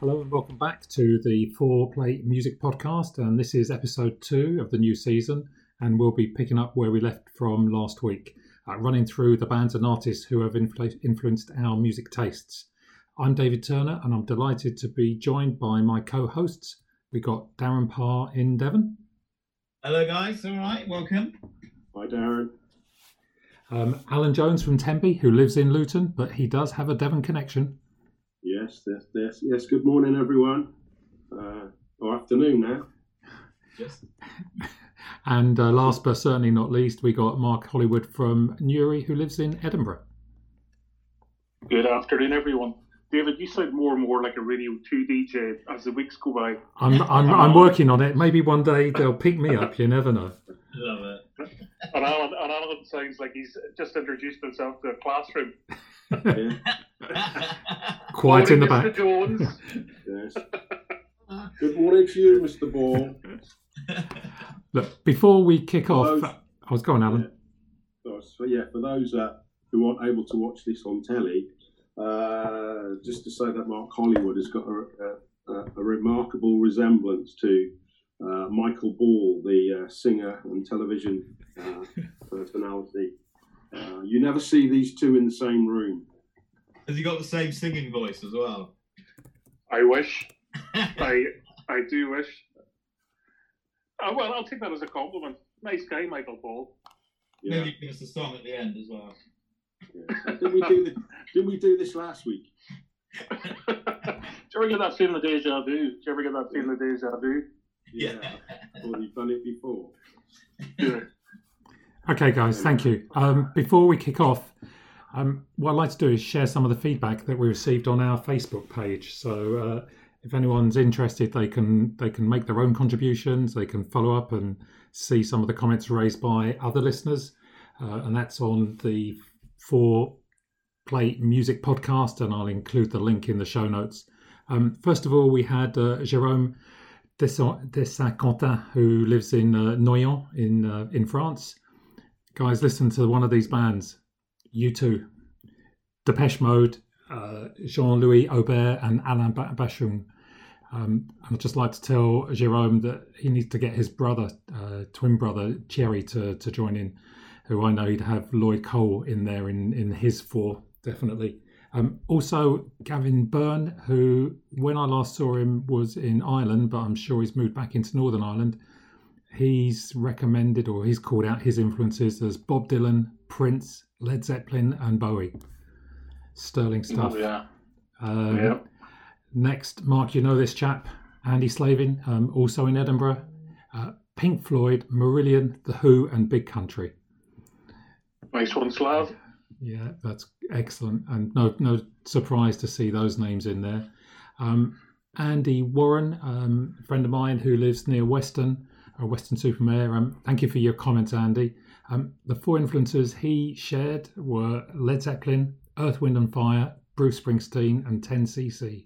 Hello and welcome back to the Four Play Music Podcast. And this is episode two of the new season. And we'll be picking up where we left from last week, uh, running through the bands and artists who have influ- influenced our music tastes. I'm David Turner, and I'm delighted to be joined by my co hosts. We got Darren Parr in Devon. Hello, guys. All right, welcome. Hi, Darren. Um, Alan Jones from Tempe, who lives in Luton, but he does have a Devon connection. Yes, yes, yes, yes. Good morning, everyone. Uh, or afternoon now. Yes. And uh, last but certainly not least, we got Mark Hollywood from Newry, who lives in Edinburgh. Good afternoon, everyone. David, you sound more and more like a Radio 2 DJ as the weeks go by. I'm, I'm, I'm working on it. Maybe one day they'll pick me up. You never know. Love it. And Alan, and Alan sounds like he's just introduced himself to a classroom. Yeah, Quiet in the back. Mr. Jones. yes. Good morning to you, Mr. Ball. Look, before we kick off, Those- I was going, Alan. So, so, yeah, for those uh, who aren't able to watch this on telly, uh, just to say that Mark Hollywood has got a, a, a remarkable resemblance to uh, Michael Ball, the uh, singer and television uh, personality. Uh, you never see these two in the same room. Has he got the same singing voice as well? I wish. I I do wish. Uh, well, I'll take that as a compliment. Nice guy, Michael Ball. Yeah. Maybe give us a song at the end as well. yeah. Did we do the, did we do this last week? do you ever get that feeling of deja vu? Do you ever get that feeling of deja vu? Yeah. Or you've done it before. Yeah. Okay, guys, thank you. Um, before we kick off, um, what I'd like to do is share some of the feedback that we received on our Facebook page. So, uh, if anyone's interested, they can they can make their own contributions. They can follow up and see some of the comments raised by other listeners, uh, and that's on the Four Play Music podcast, and I'll include the link in the show notes. Um, first of all, we had uh, Jérôme de Saint-Quentin, who lives in uh, Noyon in uh, in France. Guys, listen to one of these bands, U2, Depeche Mode, uh, Jean-Louis Aubert, and Alain Ba- Bashung. Um, and I'd just like to tell Jerome that he needs to get his brother, uh, twin brother Thierry, to, to join in, who I know he'd have Lloyd Cole in there in, in his four, definitely. Um, also, Gavin Byrne, who, when I last saw him, was in Ireland, but I'm sure he's moved back into Northern Ireland. He's recommended or he's called out his influences as Bob Dylan, Prince, Led Zeppelin, and Bowie. Sterling stuff. Oh, yeah. Um, Yeah. Next, Mark, you know this chap, Andy Slavin, um, also in Edinburgh. Uh, Pink Floyd, Marillion, The Who, and Big Country. Nice one, Slav. Yeah, that's excellent, and no no surprise to see those names in there. Um, Andy Warren, um, a friend of mine who lives near Weston, or Weston-super-Mare. Um, thank you for your comments, Andy. Um, the four influences he shared were Led Zeppelin, Earth, Wind and Fire, Bruce Springsteen, and 10cc.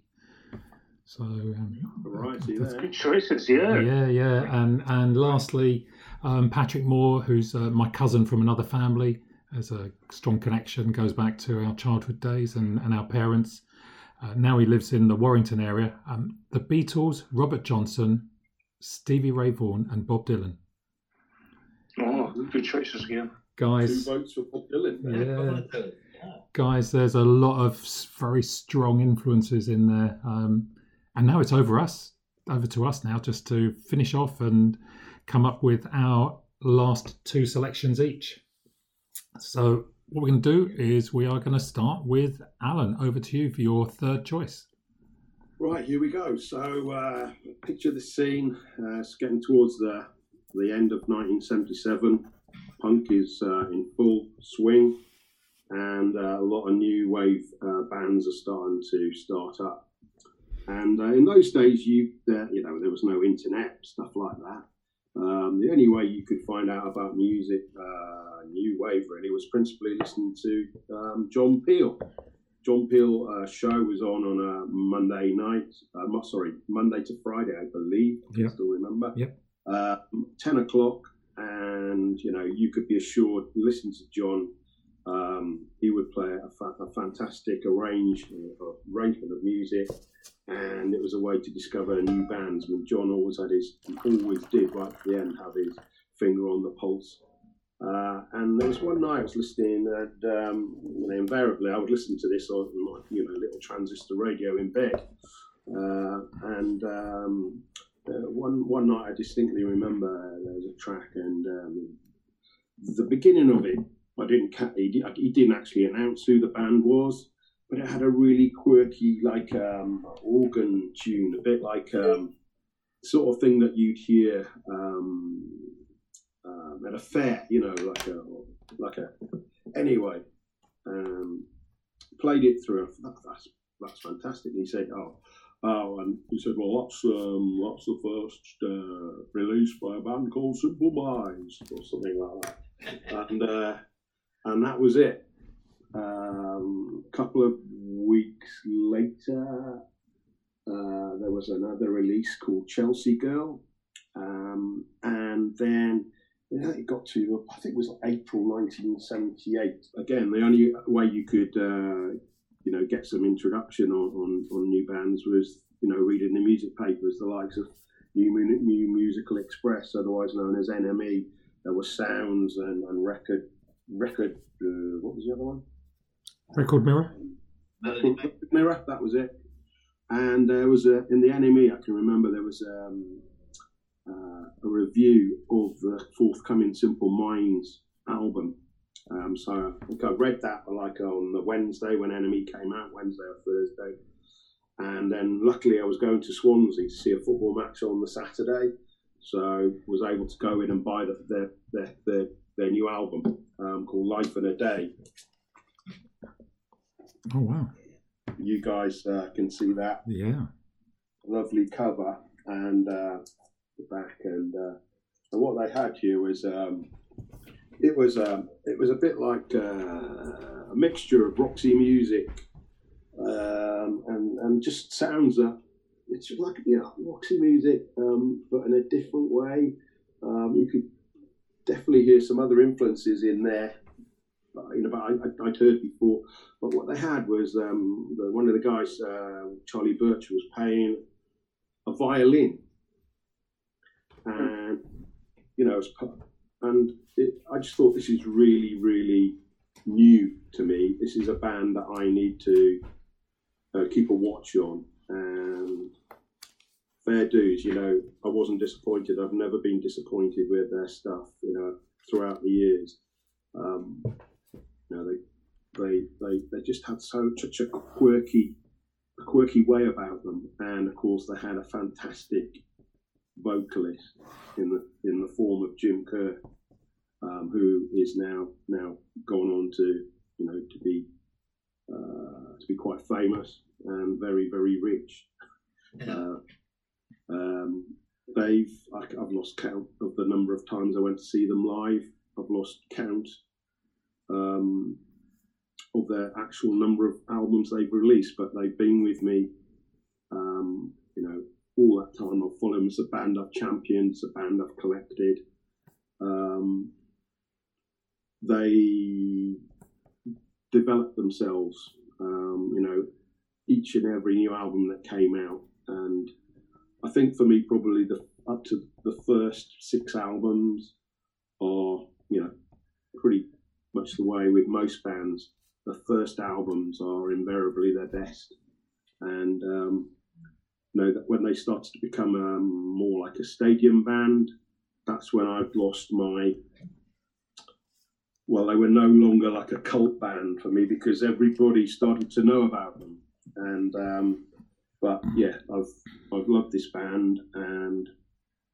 So um, Variety that's there. Good choices, yeah. yeah, yeah, and and lastly, um, Patrick Moore, who's uh, my cousin from another family, has a strong connection, goes back to our childhood days and, and our parents. Uh, now he lives in the Warrington area. Um, the Beatles, Robert Johnson, Stevie Ray Vaughan, and Bob Dylan. Oh, good choices again. Guys, Two Guys, votes for Bob Dylan. yeah, Yeah. guys, there's a lot of very strong influences in there. Um, and now it's over us, over to us now, just to finish off and come up with our last two selections each. So, what we're going to do is we are going to start with Alan. Over to you for your third choice. Right, here we go. So, uh, picture the scene. Uh, it's getting towards the the end of 1977. Punk is uh, in full swing, and uh, a lot of new wave uh, bands are starting to start up. And uh, in those days, you you know there was no internet stuff like that. Um, the only way you could find out about music, new wave, really, was principally listening to um, John Peel. John Peel uh, show was on on a Monday night. Uh, sorry, Monday to Friday, I believe. I still remember. Yep. Uh, Ten o'clock, and you know you could be assured. Listen to John Um, he would play a, fa- a fantastic arrange, uh, arrangement of music, and it was a way to discover new bands. I mean, John always had his, always did right at the end have his finger on the pulse. Uh, and there was one night I was listening, and um, you know, invariably I would listen to this on my, you know, little transistor radio in bed. Uh, and um, uh, one one night I distinctly remember there was a track, and um, the beginning of it, I didn't. Ca- he, he didn't actually announce who the band was, but it had a really quirky, like um, organ tune, a bit like um, sort of thing that you'd hear um, um, at a fair, you know, like a like a. Anyway, um, played it through. That, that's that's fantastic. And he said, "Oh, oh," and he said, "Well, that's um, that's the first uh, release by a band called Simple Minds or something like that." and uh, and that was it. Um, a couple of weeks later, uh, there was another release called Chelsea Girl, um, and then yeah, it got to I think it was April 1978. Again, the only way you could uh, you know get some introduction on, on, on new bands was you know reading the music papers, the likes of New, new Musical Express, otherwise known as NME. There were Sounds and, and Record Record. Uh, what was the other one? Record Mirror. Record Mirror. That was it. And there was a in the NME. I can remember there was um, uh, a review of the forthcoming Simple Minds album. Um, so I think I read that like on the Wednesday when NME came out, Wednesday or Thursday. And then luckily I was going to Swansea to see a football match on the Saturday, so was able to go in and buy the, their, their, their, their new album um, called Life in a Day. Oh wow. You guys uh, can see that Yeah. lovely cover and uh, the back and uh, and what they had here was um, it was um, it was a bit like uh, a mixture of Roxy music um, and and just sounds that it's like you know Roxy music um, but in a different way. Um, you could definitely hear some other influences in there. You know, but I, I'd heard before. But what they had was um, the, one of the guys, uh, Charlie Burchill, was playing a violin, and you know, it was and it, I just thought this is really, really new to me. This is a band that I need to uh, keep a watch on, and fair dues. You know, I wasn't disappointed. I've never been disappointed with their stuff. You know, throughout the years. Um, you know, they they they they just had so such a quirky a quirky way about them, and of course they had a fantastic vocalist in the in the form of Jim Kerr, um, who is now now gone on to you know to be uh, to be quite famous and very very rich. Uh, um, they've I, I've lost count of the number of times I went to see them live. I've lost count um, of their actual number of albums they've released, but they've been with me, um, you know, all that time. I've followed as a band I've championed, it's a band I've collected. Um, they developed themselves, um, you know, each and every new album that came out, and I think for me, probably the up to the first six albums are, you know, pretty much the way with most bands. The first albums are invariably their best, and um, you know that when they started to become um, more like a stadium band, that's when I've lost my. Well, they were no longer like a cult band for me because everybody started to know about them, and um, but yeah, I've I've loved this band, and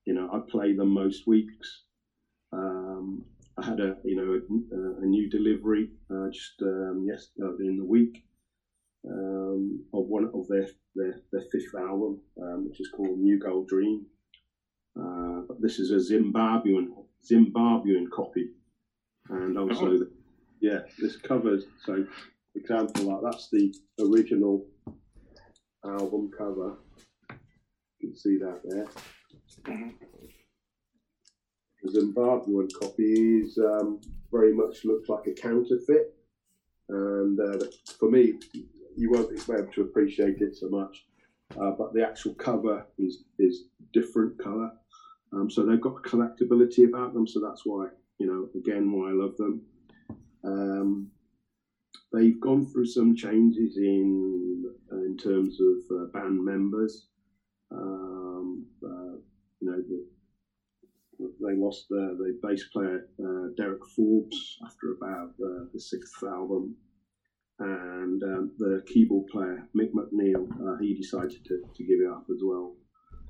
you know I play them most weeks. Um, I had a you know a, a new delivery uh, just um, yes uh, in the week um, of one of their their, their fifth album, um, which is called New Gold Dream. Uh, but this is a Zimbabwean Zimbabwean copy, and also Oh. the, yeah this covers so for example like that's the original album cover. You can see that there. The Zimbabwean copy is um, very much looks like a counterfeit. and uh, for me, you won't be able to appreciate it so much. Uh, but the actual cover is is different color, um, so they've got collectability about them. So that's why you know again why I love them. Um, they've gone through some changes in in terms of uh, band members. Um, uh, you know, the, they lost their, their bass player uh, Derek Forbes after about uh, the sixth album, and um, the keyboard player Mick McNeil uh, he decided to, to give it up as well.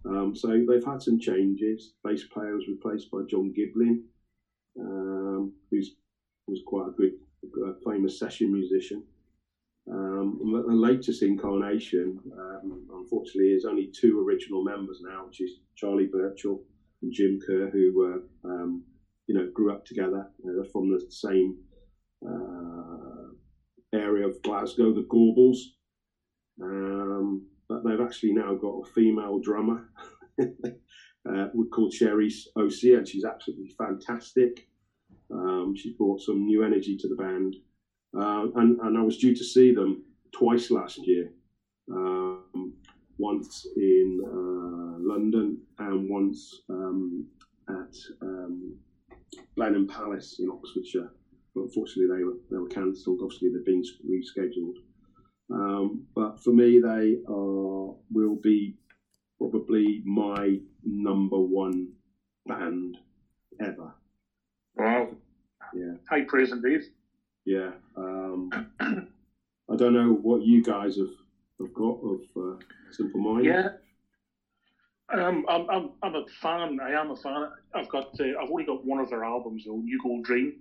Um, so they've had some changes. Bass player was replaced by John Giblin, um, who's was quite a good, a famous session musician. Um, the latest incarnation, um, unfortunately, is only two original members now, which is Charlie Burchill and Jim Kerr, who were, um, you know, grew up together. Uh, they're from the same uh, area of Glasgow, the Gorbals. Um, but they've actually now got a female drummer uh, called Cherisse Osei, and she's absolutely fantastic. Um, she brought some new energy to the band. Uh, and, and I was due to see them twice last year. Um, once in uh, London and once um, at um, Blenheim Palace in Oxfordshire. But unfortunately, they were they were cancelled. Obviously, they've been rescheduled. Um, but for me, they are will be probably my number one band ever. Wow. Yeah. High praise indeed. Yeah. Um, I don't know what you guys have, have got of uh, Simple Minds. Yeah. Um, I'm, I'm, I'm a fan. I am a fan. I've got. Uh, I've only got one of their albums though, New Gold Dream,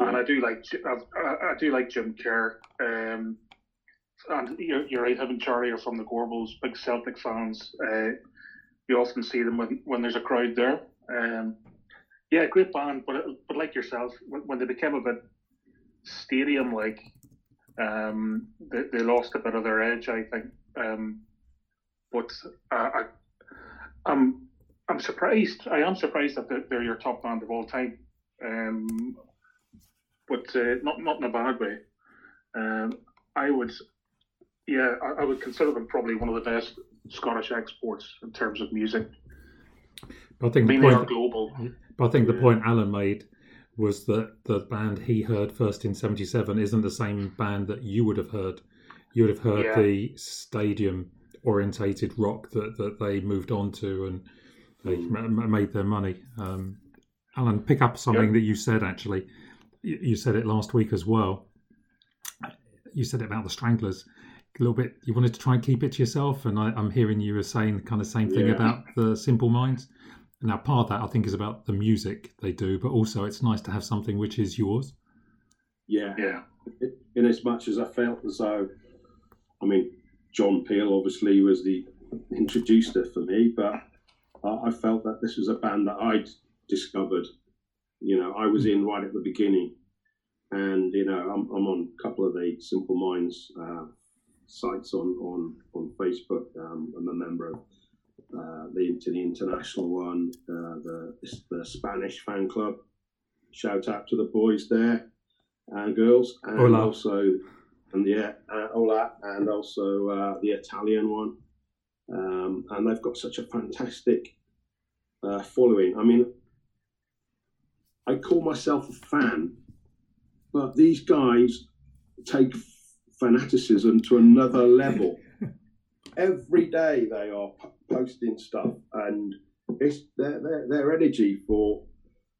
Yeah. and I do like. I, I do like Jim Kerr. Um, and you're, you're right. Him and Charlie are from the Gorbals, big Celtic fans. Uh, you often see them when, when there's a crowd there. Um, yeah, great band, but but like yourself, when, when they became a bit stadium like, um, they, they lost a bit of their edge, I think. Um, but uh, I, I'm I'm surprised. I am surprised that they're, they're your top band of all time. Um, but uh, not not in a bad way. Um, I would, yeah, I, I would consider them probably one of the best Scottish exports in terms of music. But I I think the mean, they are point, global. but I think the point Alan made was that the band he heard first in '77 isn't the same band that you would have heard. You would have heard Yeah. the stadium orientated rock that, that they moved on to and they Mm. ma- made their money. Um, Alan, pick up something Yeah. that you said actually. You, you said it last week as well. You said it about the Stranglers. A little bit. You wanted to try and keep it to yourself, and I, I'm hearing you were saying the kind of same thing Yeah. about the Simple Minds. Now, part of that I think is about the music they do, but also it's nice to have something which is yours. Yeah. Yeah, in as much as I felt as though, I mean, John Peel obviously was the introducer for me, but I, I felt that this was a band that I'd discovered. You know, I was in right at the beginning, and you know, I'm, I'm on a couple of the Simple Minds uh, sites on on on Facebook. Um, I'm a member of uh, the to the international one, uh, the the Spanish fan club. Shout out to the boys there and girls, and Hola. also and yeah, uh, Ola, and also uh, the Italian one. Um, and they've got such a fantastic uh, following. I mean, I call myself a fan, but these guys take fanaticism to another level. Every day they are posting stuff, and it's their, their their energy for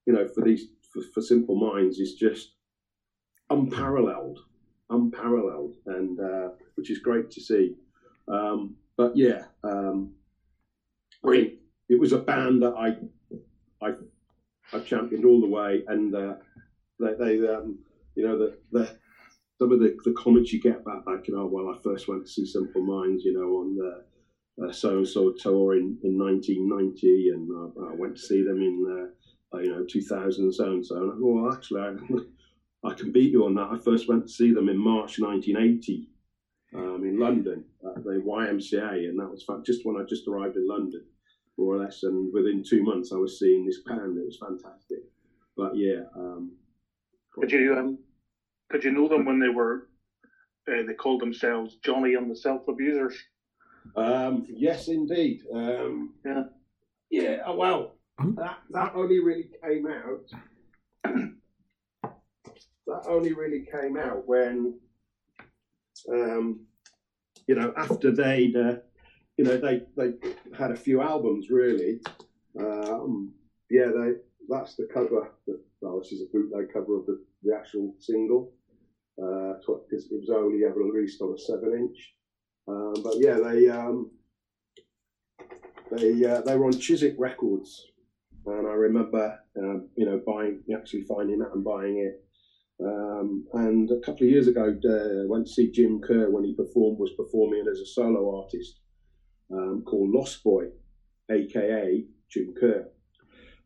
you know for these for, for simple minds is just unparalleled, unparalleled, and uh, which is great to see. Um, but yeah, um, I think it was a band that I I championed all the way, and uh, they, they um, you know the, the some of the, the comments you get about like you know well I first went to see Simple Minds you know on the so and so tour in, in 1990 and uh, I went to see them in uh, you know 2000 so and so and I go well actually I, I can beat you on that. I first went to see them in March 1980 um, in London at the YMCA and that was just when I just arrived in London more or less and within two months I was seeing this band it was fantastic but yeah um, Did you um, did you know them when they were? Uh, they called themselves Johnny and the Self Abusers. Um, yes, indeed. Um, Yeah. Yeah. oh, Well, Um, that that only really came out. that only really came out when, um, you know, after they'd, uh, you know, they they had a few albums really. Um, yeah, they that's the cover. That, well, this is a bootleg cover of the, the actual single. Because it was only ever released on a seven inch. Um, but yeah, they um, they uh, they were on Chiswick Records, and I remember um, you know buying actually finding that and buying it. Um, and a couple of years ago, uh, went to see Jim Kerr when he performed was performing as a solo artist um, called Lost Boy, aka Jim Kerr.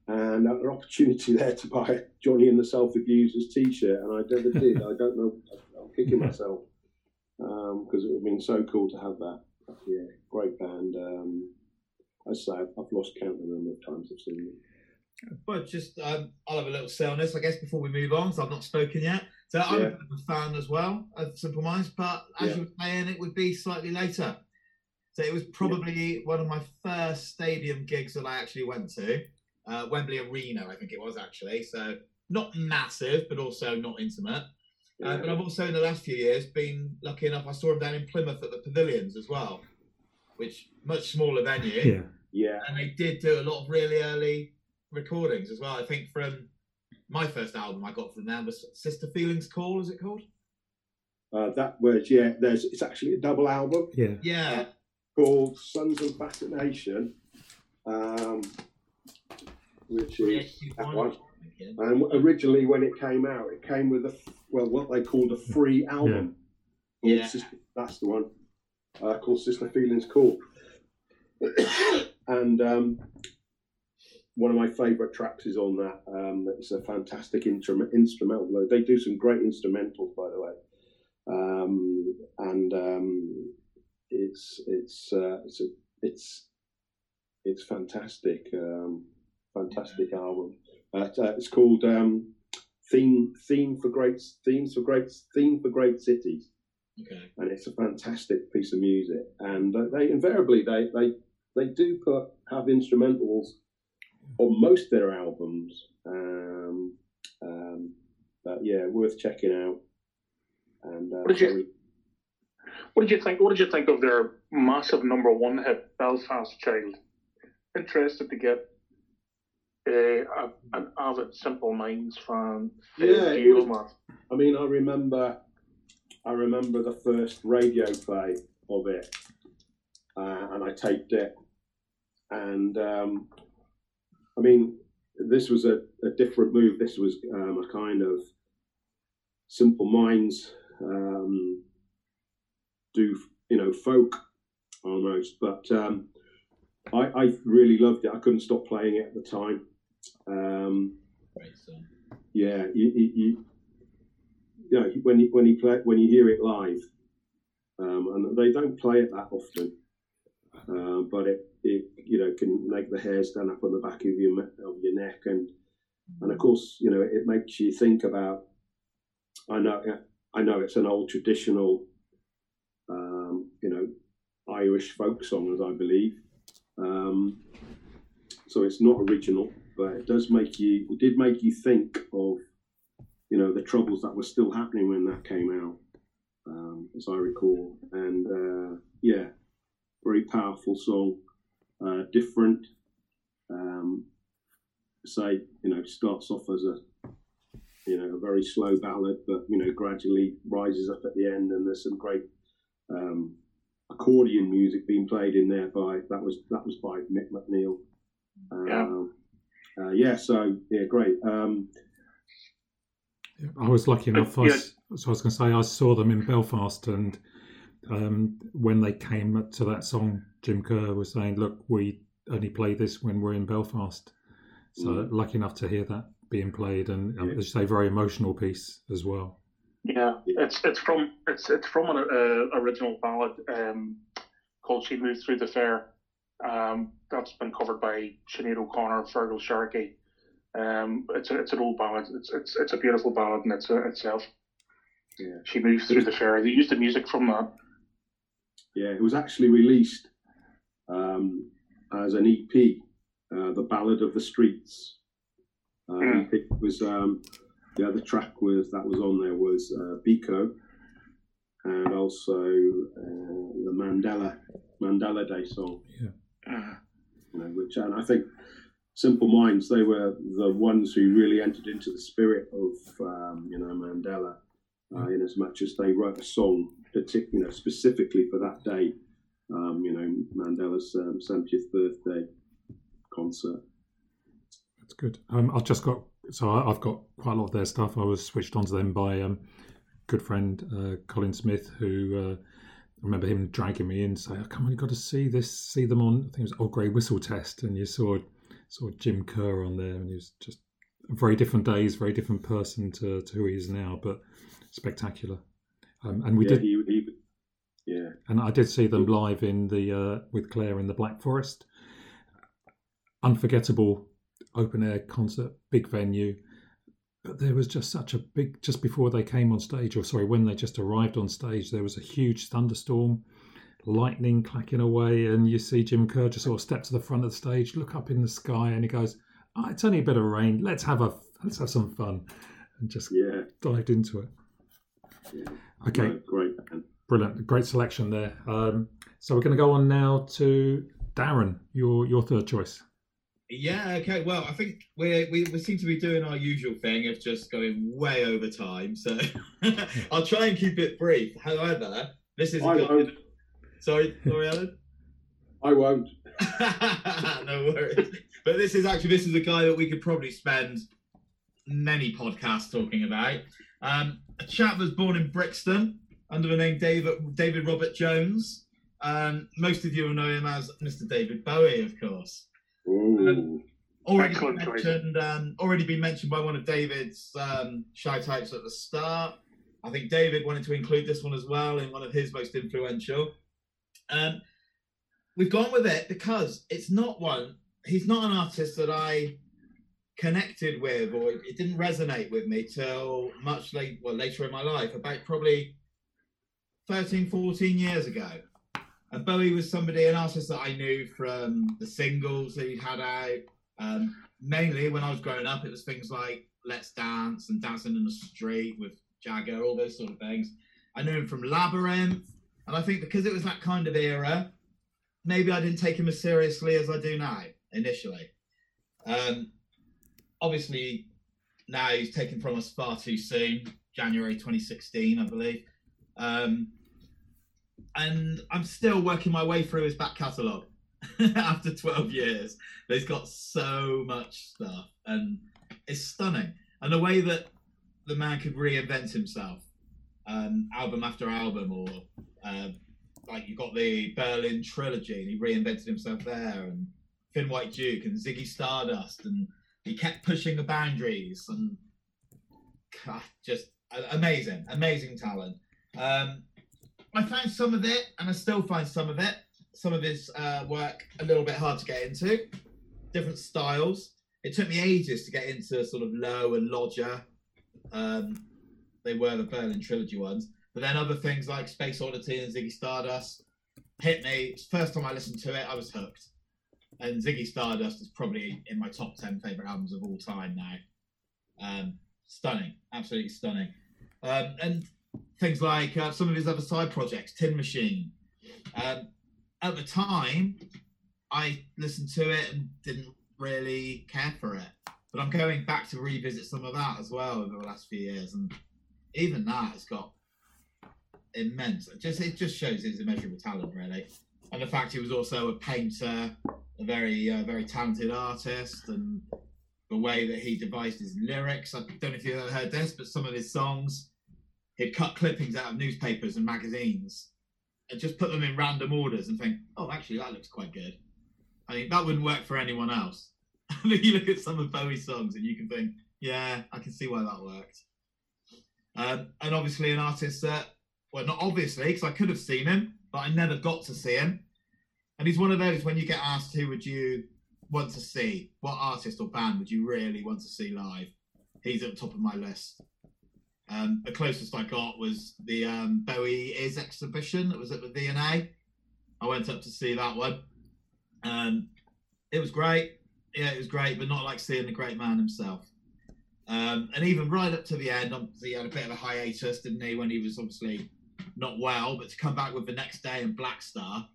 And I had an opportunity there to buy a Johnny and the Self Abusers T-shirt, and I never did. I don't know. I'm kicking myself because it would have been so cool to have that. Yeah, great band. Um, I say I've, I've lost count of the number of times I've seen them. Well, just um, I'll have a little say on this, I guess, before we move on. So I've not spoken yet. So I'm Yeah. a a fan as well of Simple Minds, but as Yeah. you were saying, it would be slightly later. So it was probably one of my first stadium gigs that I actually went to, uh, Wembley Arena, I think it was actually. So not massive, but also not intimate. Uh, but I've also in the last few years been lucky enough. I saw them down in Plymouth at the Pavilions as well, which much smaller venue Yeah. yeah, and they did do a lot of really early recordings as well. I think from my first album I got from them was Sister Feelings Call, is it called? uh, that was yeah. There's it's actually a double album Yeah. Yeah, called Sons of Fascination, um, which is that one. And originally, when it came out, it came with a well, what they called a free album. Yeah. Yeah. Sister- that's the one. Uh, called Sister Feelings Call. and um, one of my favourite tracks is on that. Um, it's a fantastic intrum- instrumental. They do some great instrumentals, by the way. Um, and um, it's it's uh, it's a, it's it's fantastic, um, fantastic album. Uh, it's, uh, called um, theme theme for great themes for great theme for great cities, Okay. and it's a fantastic piece of music. And uh, they invariably they they they do put have instrumentals on most of their albums. Um, um, but yeah, worth checking out. And uh, What did you- What did you think? What did you think of their massive number one hit, Belfast Child? Interested to get uh, a, an avid Simple Minds fan. Yeah, was- I mean, I remember, I remember the first radio play of it, uh, and I taped it, and um, I mean, this was a, a different move. This was um, a kind of Simple Minds um, do you know folk almost, but um, I, I really loved it. I couldn't stop playing it at the time. Um, Great song. yeah, you, you, you, you know, when you, when you play when you hear it live, um, and they don't play it that often, uh, but it, it you know can make the hair stand up on the back of your of your neck, and and of course you know it makes you think about. I know I know it's an old traditional, you know, Irish folk song, as I believe. Um, so it's not original, but it does make you. It did make you think of, you know, the troubles that were still happening when that came out, um, as I recall. And uh, yeah, very powerful song, uh, different. Um, say, you know, starts off as a, you know, a very slow ballad, but you know, gradually rises up at the end, and there's some great. Um, accordion music being played in there by that was that was by Mick McNeil. Yeah. Um, uh, yeah, so yeah, great. Um, I was lucky enough. I, Yeah. s- so I was going to say I saw them in Belfast, and um, when they came to that song, Jim Kerr was saying, "Look, we only play this when we're in Belfast." So Mm. lucky enough to hear that being played, and um, Yeah. as you say, very emotional piece as well. Yeah, it's it's from it's it's from an uh, original ballad um, called "She Moved Through the Fair." Um, that's been covered by Sinead O'Connor, Feargal Sharkey. Um, it's a, it's an old ballad. It's it's it's a beautiful ballad in its, itself. Yeah. She moves through the fair. They used the music from that. Yeah, it was actually released um, as an EP, uh, the Ballad of the Streets. Uh, Mm. It was um, the other track was that was on there was uh, Biko, and also uh, the Mandela Mandela Day song. Uh, you know, which and I think Simple Minds they were the ones who really entered into the spirit of um, you know Mandela, uh, in as much as they wrote a song, partic- you know, specifically for that day, um, you know Mandela's um, 70th birthday concert. That's good. Um, I've just got so I, I've got quite a lot of their stuff. I was switched onto them by um, good friend uh, Colin Smith, who uh, I remember him dragging me in, saying, oh, "Come on, you got to see this, see them on." I think it was Old Grey Whistle Test, and you saw saw Jim Kerr on there, and he was just very different days, very different person to, to who he is now, but spectacular. Um, and we yeah, did he, he, yeah, and I did see them live in the uh, with Claire in the Black Forest. Unforgettable open air concert, big venue. But there was just such a big just before they came on stage, or sorry, when they just arrived on stage, there was a huge thunderstorm, lightning clacking away, and you see Jim Kerr just sort of step to the front of the stage, look up in the sky, and he goes, oh, "It's only a bit of rain. Let's have a let's have some fun," and just yeah, dived into it. yeah. Okay, No, great. Brilliant, great selection there. Um, so we're going to go on now to Darren, your your third choice. Yeah, okay. Well, I think we we seem to be doing our usual thing of just going way over time. So I'll try and keep it brief. However, this is I good- won't. sorry, sorry, Alan. I won't. no worries. But this is actually this is a guy that we could probably spend many podcasts talking about. Um, a chap was born in Brixton under the name David David Robert Jones. Um, most of you will know him as Mr. David Bowie, of course. Ooh. Already Excellent mentioned. Um, already been mentioned by one of David's um, shout outs at the start. I think David wanted to include this one as well in one of his most influential. Um, we've gone with it because it's not one. He's not an artist that I connected with, or it didn't resonate with me till much late, well, later in my life, about probably 13, 14 years ago. And Bowie was somebody, an artist that I knew from the singles that he'd had out. Um, mainly when I was growing up, it was things like Let's Dance and Dancing in the Street with Jagger, all those sort of things. I knew him from Labyrinth. And I think because it was that kind of era, maybe I didn't take him as seriously as I do now initially. Um, obviously, now he's taken from us far too soon, January 2016, I believe. Um, and I'm still working my way through his back catalogue after 12 years. He's got so much stuff, and it's stunning. And the way that the man could reinvent himself, um, album after album, or uh, like you got the Berlin trilogy, and he reinvented himself there, and Thin White Duke and Ziggy Stardust, and he kept pushing the boundaries, and God, just amazing, amazing talent. Um, I found some of it, and I still find some of it, some of his uh, work a little bit hard to get into. Different styles. It took me ages to get into sort of low and lodger. Um, they were the Berlin trilogy ones, but then other things like Space Oddity and Ziggy Stardust hit me. First time I listened to it, I was hooked. And Ziggy Stardust is probably in my top ten favorite albums of all time now. Um, stunning, absolutely stunning. Um, and things like uh, some of his other side projects, Tin Machine. Um, at the time, I listened to it and didn't really care for it. But I'm going back to revisit some of that as well over the last few years, and even that has got immense. It just it just shows his immeasurable talent, really, and the fact he was also a painter, a very uh, very talented artist, and the way that he devised his lyrics. I don't know if you've ever heard this, but some of his songs he'd cut clippings out of newspapers and magazines and just put them in random orders and think, oh, actually, that looks quite good. I mean, that wouldn't work for anyone else. And then you look at some of Bowie's songs and you can think, yeah, I can see why that worked. Um, and obviously, an artist that, well, not obviously, because I could have seen him, but I never got to see him. And he's one of those when you get asked who would you want to see, what artist or band would you really want to see live? He's at the top of my list. Um, the closest I got was the um, Bowie Is exhibition that was at the V&A. I went up to see that one. Um, it was great. Yeah, it was great, but not like seeing the great man himself. Um, and even right up to the end, obviously he had a bit of a hiatus, didn't he, when he was obviously not well. But to come back with the next day and Black Star,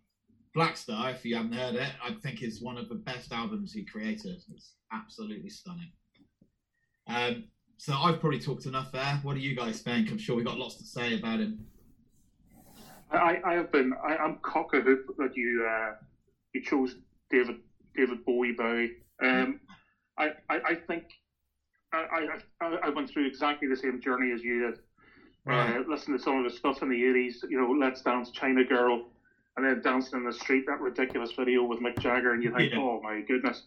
Black Star, if you haven't heard it, I think is one of the best albums he created. It's absolutely stunning. Um, so I've probably talked enough there. What do you guys think? I'm sure we've got lots to say about him. I, I have been. I, I'm cock a hoop that you uh, you chose David David Bowie Bowie. Um, I, I, I think I, I I went through exactly the same journey as you did. Right. Uh, listen to some of the stuff in the eighties. You know, Let's Dance, China Girl, and then dancing in the street. That ridiculous video with Mick Jagger, and you think, Yeah. oh my goodness.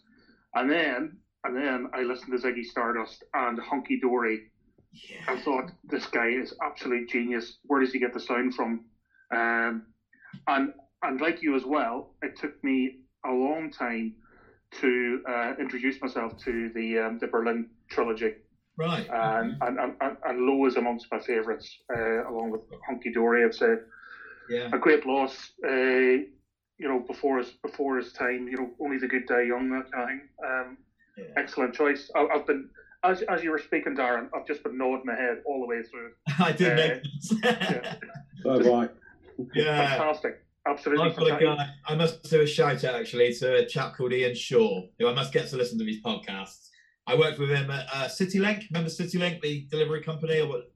And then and then I listened to Ziggy Stardust and Hunky Dory. I thought this guy is absolute genius. Where does he get the sound from? Um, and and like you as well, it took me a long time to uh, introduce myself to the um, the Berlin trilogy, Right. and and, and, and, and Low is amongst my favourites, uh, along with Hunky Dory. I'd say yeah. a great loss. Uh, you know, before his before his time. You know, only the good die young. That kind of thing. Um, yeah. excellent choice. I, I've been as as you were speaking, Darren. I've just been nodding my head all the way through. I did Uh, notice. yeah. So right. yeah. Fantastic. Absolutely I've got a guy. I must do a shout out actually to a chap called Ian Shaw, who I must get to listen to his podcasts. I worked with him at uh, CityLink. Remember CityLink, the delivery company? Or what?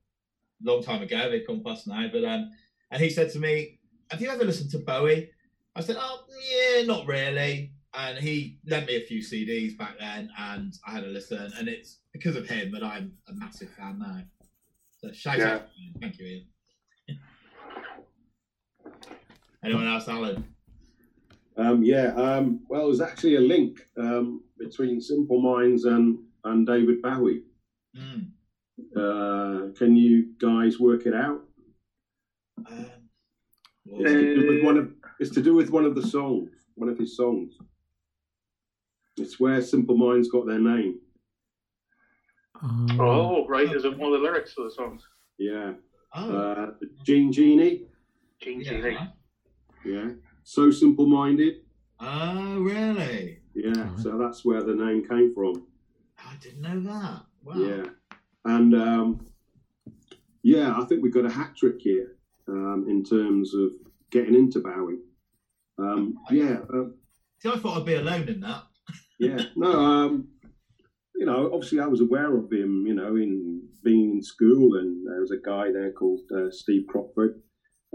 Long time ago, they've gone bust now. But um, and he said to me, "Have you ever listened to Bowie?" I said, "Oh, yeah, not really." And he lent me a few CDs back then, and I had a listen. And it's because of him that I'm a massive fan now. So shout Yeah. out, thank you, Ian. Anyone else, Alan? Um, yeah. Um, well, there's actually a link um, between Simple Minds and and David Bowie. Mm. Uh, can you guys work it out? Um, It's to do with one of it's to do with one of the songs, one of his songs. It's where Simple Minds got their name. Um, Oh, right. Is it one of the lyrics to the songs? Yeah. oh, Uh, Gene Genie. Gene yeah. Genie. Yeah. So Simple Minded. Oh, really? Yeah. So that's where the name came from. I didn't know that. Wow. Yeah. And um, yeah, I think we've got a hat trick here um, in terms of getting into Bowie. Um, yeah. Uh, See, I thought I'd be alone in that. Yeah. No. Um, you know, obviously, I was aware of him. You know, in being in school, and there was a guy there called uh, Steve Crockford.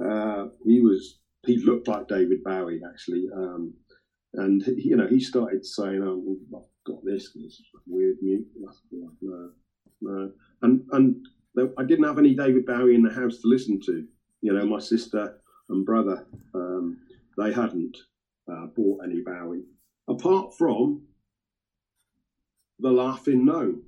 Uh, he was he looked like David Bowie actually, um, and you know he started saying, "Oh, well, I've got this, this weird mute." No, no, and and I didn't have any David Bowie in the house to listen to. You know, my sister and brother, um, they hadn't uh, bought any Bowie apart from the Laughing Gnome,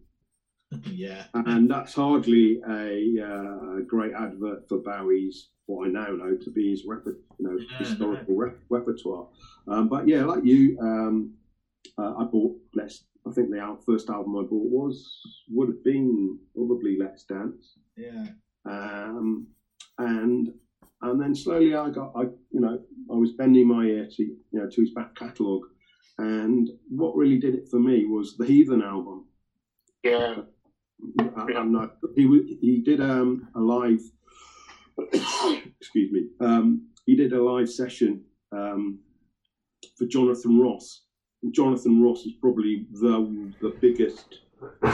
yeah. and that's hardly a, uh, great advert for Bowie's what I now know to be his reper- you know Yeah, historical rep- repertoire. Um, but yeah, like you, um, uh, I bought Let's. I think the al- first album I bought was would have been probably Let's Dance, Yeah. um, and and then slowly I got I you know I was bending my ear to you know to his back catalogue, and what really did it for me was the Heathen album. Yeah. I- I'm not, he he did um, a live excuse me um, he did a live session um, for Jonathan Ross. And Jonathan Ross is probably the the biggest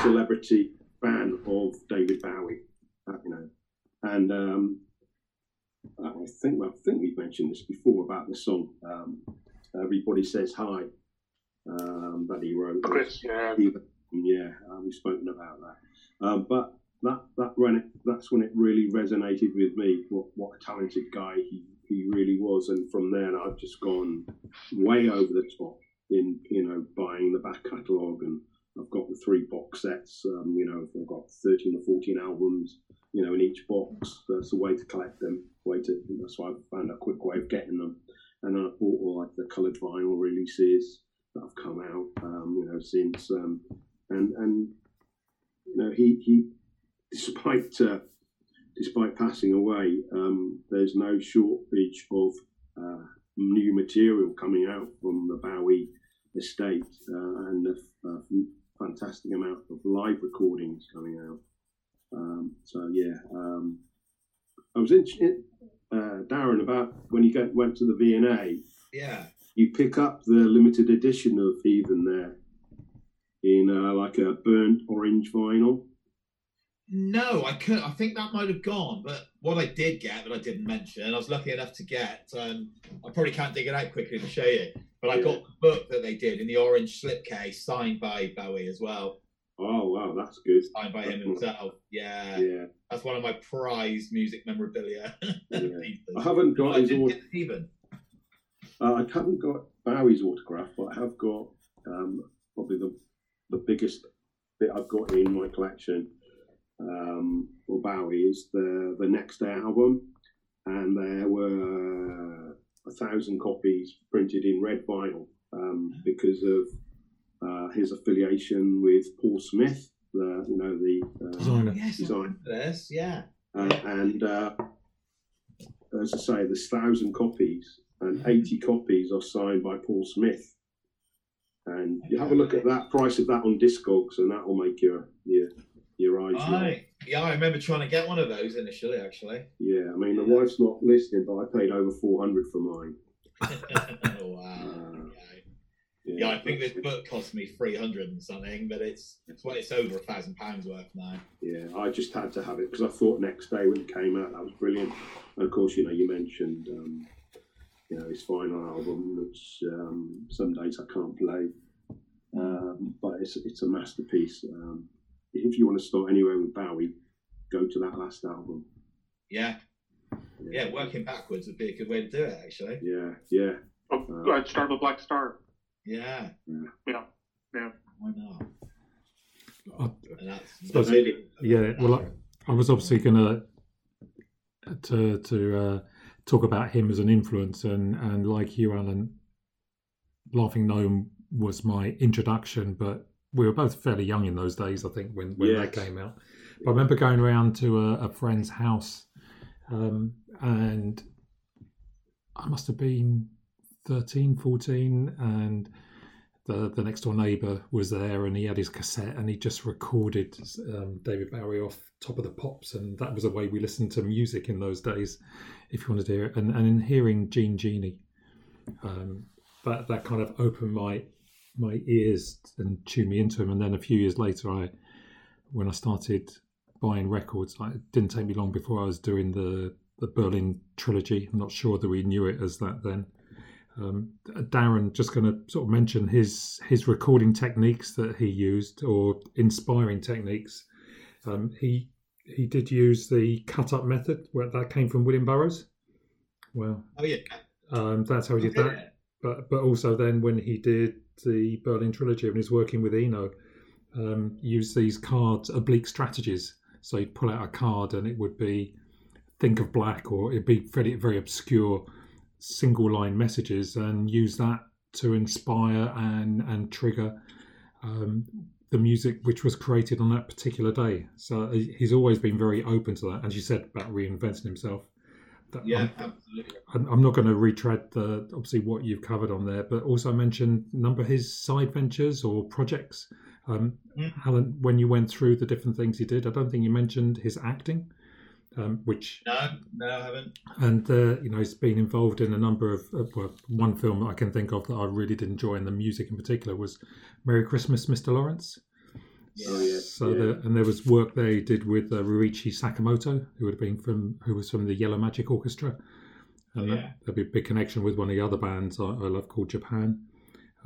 celebrity fan of David Bowie, uh, you know, and um, I think I think we've mentioned this before about the song. Um, Everybody says hi um, that he wrote. Chris, yeah. Yeah, uh, we've spoken about that. Um, but that that when it, that's when it really resonated with me. What what a talented guy he, he really was, and from then I've just gone way over the top in you know buying the back catalogue, and I've got the three box sets. Um, you know, I've got thirteen or fourteen albums. You know, in each box. That's a way to collect them. Way to that's why I found a quick way of getting them. And then I bought all like the coloured vinyl releases that have come out. Um, you know, since um, and and you know he he despite uh, despite passing away, um, there's no shortage of uh, new material coming out from the Bowie estate uh, and a, a, fantastic amount of live recordings coming out. Um, so yeah, um, I was interested, uh, Darren about when you get, went to the V&A. Yeah, you pick up the limited edition of Heathen there in uh, like a burnt orange vinyl. No, I could. I think that might have gone. But what I did get that I didn't mention, I was lucky enough to get. Um, I probably can't dig it out quickly to show you, but I Yeah. got the book that they did in the orange slipcase, signed by Bowie as well, Oh wow, that's good. signed by him himself. Yeah, Yeah, that's one of my prized music memorabilia. Yeah. I haven't got his. even. Uh, I haven't got Bowie's autograph, but I have got um, probably the the biggest bit I've got in my collection um, for Bowie is the the Next Day album, and there were a thousand copies printed in red vinyl um, because of uh, his affiliation with Paul Smith, the you know the uh, Designer. Yes, I Design. remember. Yeah. uh, and uh, as I say, there's thousand copies, and 80 copies are signed by Paul Smith. And you have a look at that price of that on Discogs, and that will make your your your eyes yeah, I remember trying to get one of those initially, actually. Yeah, I mean the wife's not listening, but I paid over 400 for mine. oh, wow. Uh, Yeah. Yeah, I think this book cost me three hundred and something, but it's it's well, it's over a thousand pounds worth now. Yeah, I just had to have it because I thought next day when it came out that was brilliant. And of course, you know, you mentioned um, you know his final album, which um, some days I can't play, um, but it's it's a masterpiece. Um, if you want to start anywhere with Bowie, go to that last album. Yeah, yeah, working backwards would be a good way to do it, actually. yeah, yeah. Oh, I'd start with Black Star. Yeah, Yeah, yeah. why not? I- And that's Suppose- Yeah, well, I, I was obviously gonna to to uh, talk about him as an influence, and and like you, Alan, Laughing Gnome was my introduction, but we were both fairly young in those days. I think when when that came out. But I remember going around to a, a friend's house, um, and I must have been 13, 14, and the the next door neighbour was there, and he had his cassette, and he just recorded um, David Bowie off top of the pops, and that was the way we listened to music in those days. If you wanted to hear it, and and in hearing Jean Genie, um, that that kind of opened my my ears and tuned me into him. And then a few years later, I when I started buying records, like, it didn't take me long before I was doing the the Berlin trilogy. I'm not sure that we knew it as that then. Um, Darren just going to sort of mention his his recording techniques that he used or inspiring techniques. Um, he he did use the cut up method where that came from William Burroughs. Well, Oh yeah, um, that's how he did that. But but also then when he did the Berlin trilogy and he's working with Eno, um, used these cards oblique strategies. So he'd pull out a card and it would be think of black or it'd be very very obscure single line messages and use that to inspire and and trigger um, the music which was created on that particular day. So he's always been very open to that. As you said about reinventing himself. That- Yeah, I'm- absolutely. I'm I'm not going to retread the obviously what you've covered on there, but also mention a number of his side ventures or projects. Um, Mm. Alan, when you went through the different things he did, I don't think you mentioned his acting, um, which No, no, I haven't. and uh, you know he's been involved in a number of uh, well, one film I can think of that I really did enjoy, and the music in particular was "Merry Christmas, Mr. Lawrence." Oh, yeah. So yeah. the, and there was work they did with uh, Ryuichi Sakamoto, who would have been from who was from the Yellow Magic Orchestra, and Yeah. that, there'd be a big connection with one of the other bands I, I love called Japan.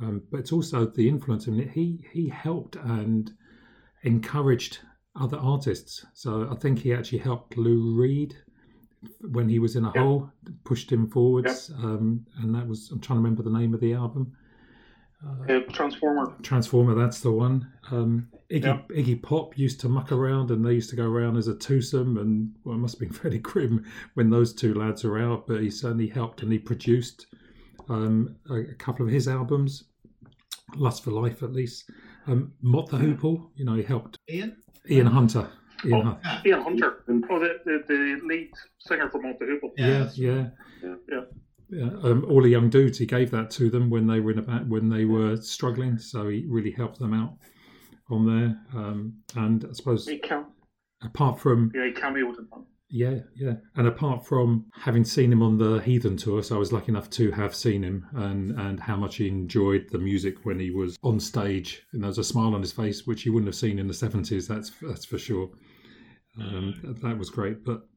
Um, but it's also the influence. I mean, he he helped and encouraged other artists. So I think he actually helped Lou Reed when he was in a Yeah. hole, pushed him forwards, um, and that was I'm trying to remember the name of the album. Uh, Transformer. Transformer, that's the one. Um, Iggy, Yeah. Iggy Pop used to muck around and they used to go around as a twosome, and well, it must have been fairly grim when those two lads were out, but he certainly helped and he produced um, a, a couple of his albums, Lust for Life at least. Um, Mott the Hoople, you know, he helped Ian. Ian Hunter. Ian Oh. Hunt. Yeah. Ian Hunter. Oh, the, the, the lead singer from Mott the Hoople. Yeah, yeah, yeah, Yeah. Yeah. Yeah, um, all the young dudes, he gave that to them when they were in about when they were struggling. So he really helped them out on there. Um, and I suppose He cam- apart from yeah, he cameoed in that. Yeah, yeah, and apart from having seen him on the Heathen tour, so I was lucky enough to have seen him and and how much he enjoyed the music when he was on stage. And there was a smile on his face which you wouldn't have seen in the seventies. That's that's for sure. Um, that, that was great, but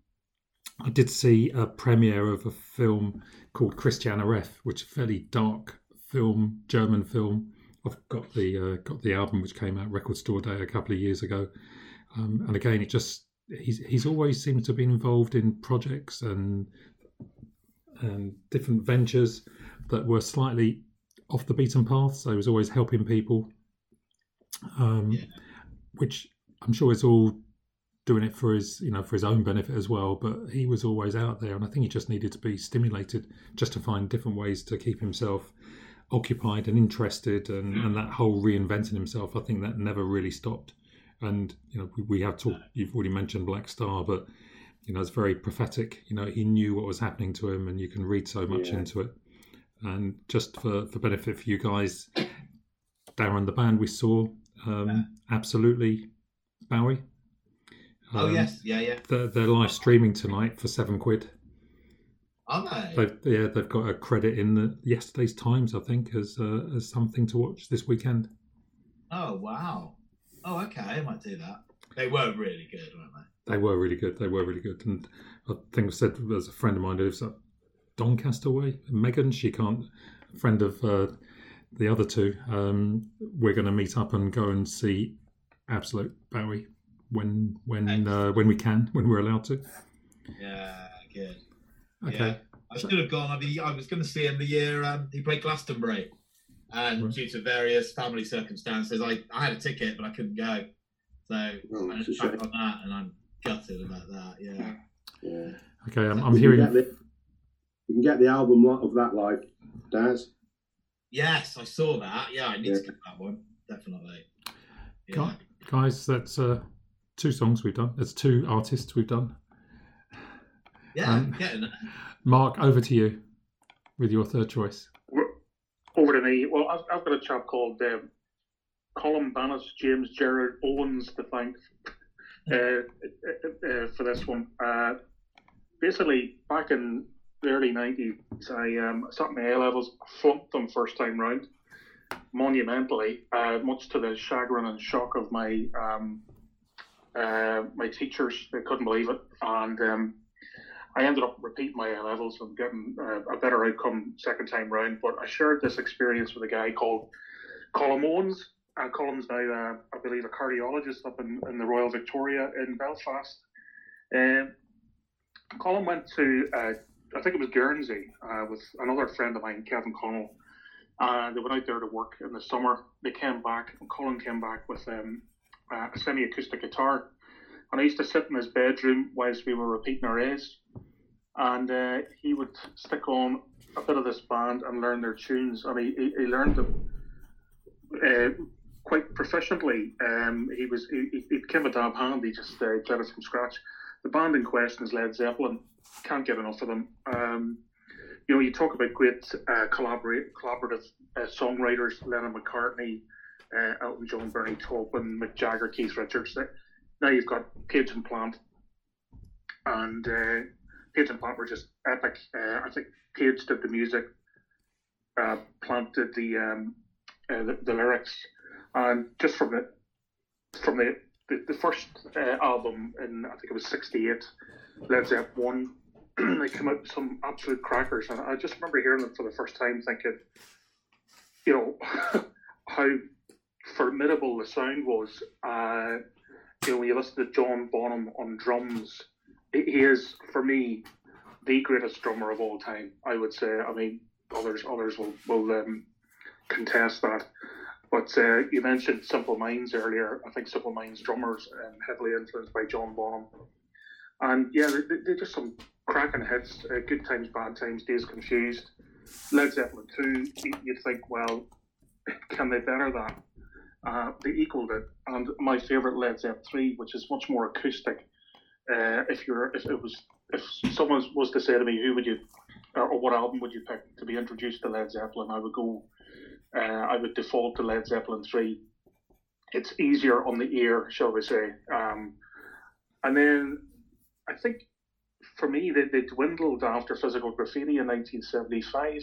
I did see a premiere of a film called Christiane F, which is a fairly dark film, German film. I've got the uh, got the album which came out Record Store Day a couple of years ago, um, and again, it just he's he's always seemed to be involved in projects and and different ventures that were slightly off the beaten path. So he was always helping people, um, Yeah. which I'm sure is all doing it for his you know for his own benefit as well. But he was always out there, and I think he just needed to be stimulated just to find different ways to keep himself occupied and interested, and, and that whole reinventing himself. I think that never really stopped. And you know we, we have talked. You've already mentioned Black Star, but you know it's very prophetic. You know he knew what was happening to him, and you can read so much Yeah. into it. And just for for benefit for you guys, Darren, the band we saw, um, Yeah. absolutely Bowie. Oh Um, yes, yeah, yeah. They're, they're live streaming tonight for seven quid. Are they? They've, yeah, they've got a credit in the yesterday's Times, I think, as uh, as something to watch this weekend. Oh wow. Oh okay, I might do that. They were really good, weren't they? They were really good. They were really good, and I think I said there's a friend of mine who lives up Doncaster way. Megan, she can't. Friend of uh, the other two. Um, we're going to meet up and go and see Absolute Bowie when when uh, when we can, when we're allowed to. Yeah, good. Okay. Yeah. I should have gone. I mean, I was going to see him the year um, he played Glastonbury, and Right. due to various family circumstances, I, I had a ticket but I couldn't go. So Oh, I that's just a back shame. on that, and I'm gutted about that. Yeah. Yeah. Okay. I'm, I'm You can hearing. get the- you can get the album of that live, Daz. Yes, I saw that. Yeah, I need to get that one definitely. Yeah. Guys, that's uh, two songs we've done. That's two artists we've done. Yeah, Um, getting it. Mark, over to you with your third choice. Me. Well, I've, I've got a chap called um, Colin Bannis, James Gerard Owens to thank uh, uh, uh, for this one. Uh, basically, back in the early 90s, I um, sat my A levels, flunked them first time round, monumentally, uh, much to the chagrin and shock of my um, uh, my teachers. They couldn't believe it. And um, I ended up repeating my A levels and getting uh, a better outcome second time round. But I shared this experience with a guy called Colin Owens. And Colin's now, uh, I believe, a cardiologist up in, in the Royal Victoria in Belfast. Um, Colin went to, uh, I think it was Guernsey, uh, with another friend of mine, Kevin Connell. And they went out there to work in the summer. They came back, and Colin came back with um, uh, a semi acoustic guitar. And I used to sit in his bedroom whilst we were repeating our A's and uh, he would stick on a bit of this band and learn their tunes, and he, he, he learned them uh, quite proficiently. Um, he was he, he became a dab hand. He just uh, did it from scratch. The band in question is Led Zeppelin. Can't get enough of them. Um, you know, you talk about great uh, collaborate collaborative uh, songwriters, Lennon McCartney, uh, Elton John, Bernie Taupin, Mick Jagger, Keith Richards. Now you've got Page and Plant, and Page and Plant were just epic. Uh, I think Page did the music, uh, did the, um, uh, the the lyrics, and just from the from the the, the first uh, album in I think it was '68, Led Zeppelin one, they came out with some absolute crackers, and I just remember hearing them for the first time, thinking, you know, how formidable the sound was. Uh, you know, when you listen to John Bonham on drums, he is for me the greatest drummer of all time. I would say. I mean, others others will will um, contest that. But uh, you mentioned Simple Minds earlier. I think Simple Minds drummers um, heavily influenced by John Bonham. And yeah, they- they're just some cracking hits. Uh, Good times, bad times, Days Confused. Led Zeppelin 2, you- you'd think, well, can they better that? Uh, they equaled it, and my favorite Led Zeppelin three, which is much more acoustic. Uh, if you're, if it was, if someone was to say to me, who would you, or what album would you pick to be introduced to Led Zeppelin, I would go, uh, I would default to Led Zeppelin three. It's easier on the ear, shall we say? Um, and then I think for me, they, they dwindled after Physical Graffiti in 1975.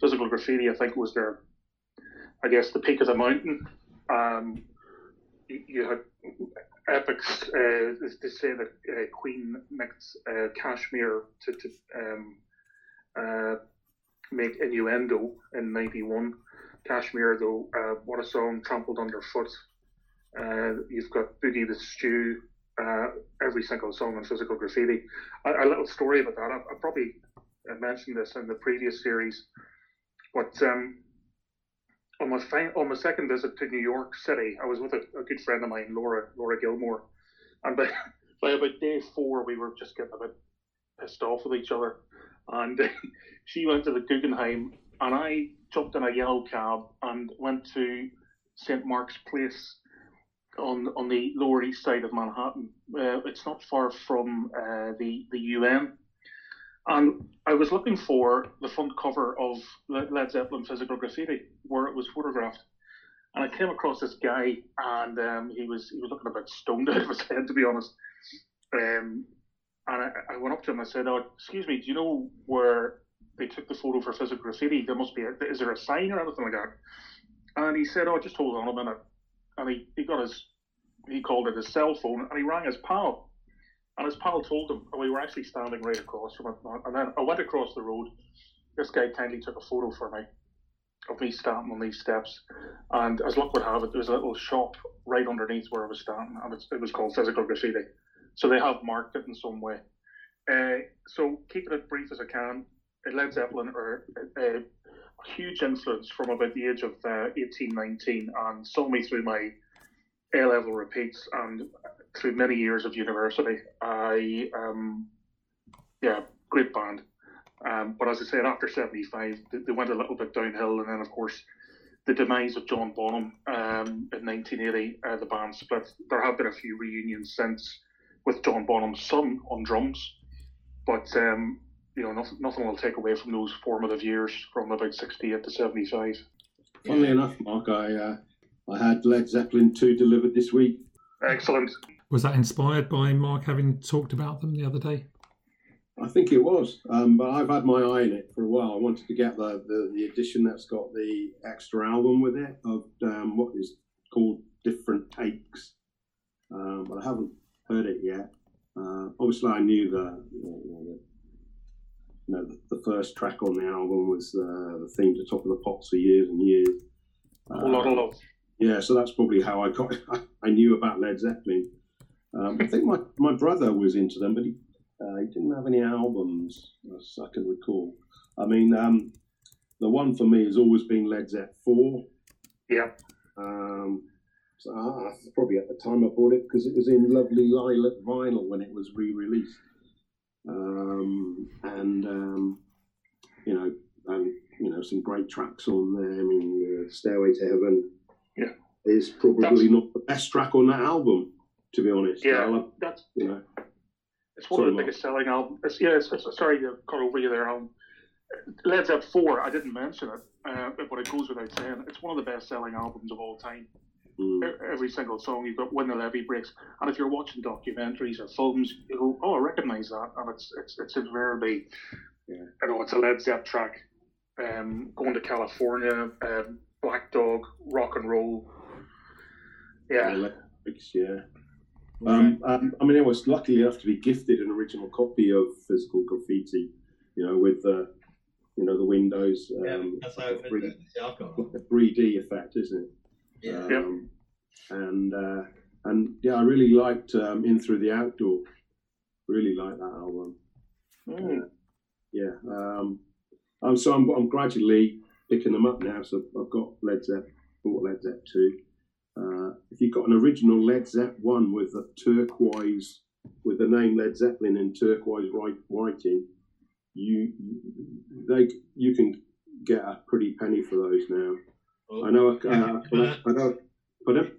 Physical Graffiti, I think, was their, I guess, the peak of the mountain. Um, you, you had epics uh, to say that uh, Queen mixed uh, Kashmir to, to um, uh, make Innuendo in '91. Kashmir, though, uh, what a song, trampled underfoot. Uh, you've got Boogie the Stew, uh, every single song on Physical Graffiti. A, a little story about that. I, I probably mentioned this in the previous series, but um, on my fi- on my second visit to New York City, I was with a, a good friend of mine, Laura Laura Gilmore, and by, by about day four, we were just getting a bit pissed off with each other, and she went to the Guggenheim, and I jumped in a yellow cab and went to St Mark's Place on on the Lower East Side of Manhattan. Uh, it's not far from uh, the the UN, and I was looking for the front cover of Led Zeppelin Physical Graffiti, where it was photographed, and I came across this guy, and um, he was he was looking a bit stoned out of his head, to be honest. Um, and I, I, went up to him. I said, "Oh, excuse me, do you know where they took the photo for Physical Graffiti? There must be. A, is there a sign or anything like that?" And he said, "Oh, just hold on a minute." and he, he got his he called it his cell phone and he rang his pal and his pal told him we were actually standing right across from it and then I went across the road. This guy kindly took a photo for me of me standing on these steps. And as luck would have it there was a little shop right underneath where I was standing and it was called Physical Graffiti. So they have marked it in some way. Uh, so keeping it brief as I can Led Zeppelin are uh, a huge influence from about the age of uh, 18, 19 and saw me through my A level repeats. And through many years of university. I, um, yeah, great band. Um, but as I said, after 75, they, they, went a little bit downhill. And then, of course, the demise of John Bonham um, in 1980, uh, the band split. There have been a few reunions since with John Bonham's son on drums. But um, you know, nothing, nothing will take away from those formative years from about 68 to 75. Funnily enough, Mark, I uh, I had Led Zeppelin 2 delivered this week. Excellent. Was that inspired by Mark having talked about them the other day? I think it was, um, but I've had my eye on it for a while. I wanted to get the, the, the edition that's got the extra album with it of um, what is called Different Takes, um, but I haven't heard it yet. Uh, obviously, I knew the, you know, the you know, the, the, first track on the album was uh, the theme to Top of the Pops for years and years. A lot of love. Yeah, so that's probably how I got. I knew about Led Zeppelin. Um, I think my, my brother was into them, but he, uh, he didn't have any albums, as I can recall. I mean, um, the one for me has always been Led Zepp 4. Yeah. Um, so uh, probably at the time I bought it because it was in lovely lilac vinyl when it was re released um, and um, you know, and you know, some great tracks on there. I mean, uh, "Stairway to Heaven" yeah. is probably that's, not the best track on that album, to be honest. Yeah, love, that's you know, it's one of the biggest selling albums. It's, yeah, it's, it's, sorry to cut over you there. Um, Led Zeppelin Four, I didn't mention it, uh, but it goes without saying, it's one of the best selling albums of all time. Mm. Every single song you've got when the levee breaks, and if you're watching documentaries or films, you go, "Oh, I recognise that," and it's it's it's invariably, yeah. you know, it's a Led Zepp track. Um, going to California, um, Black Dog, rock and roll. Yeah, yeah. Um, um, I mean, I was lucky enough to be gifted an original copy of Physical Graffiti, you know, with the, you know, the windows. Um, yeah, that's how the 3D effect, isn't it? Yeah. Um, and uh, and yeah, I really liked um, In Through the Outdoor. Really liked that album. Mm. Uh, yeah. Um, um, so I'm, I'm gradually picking them up now. So I've got Led Zepp, bought Led Zepp two. Uh, if you've got an original Led Zepp one with a turquoise, with the name Led Zeppelin in turquoise write, writing, you they you can get a pretty penny for those now. I know. Uh, I know. Pardon?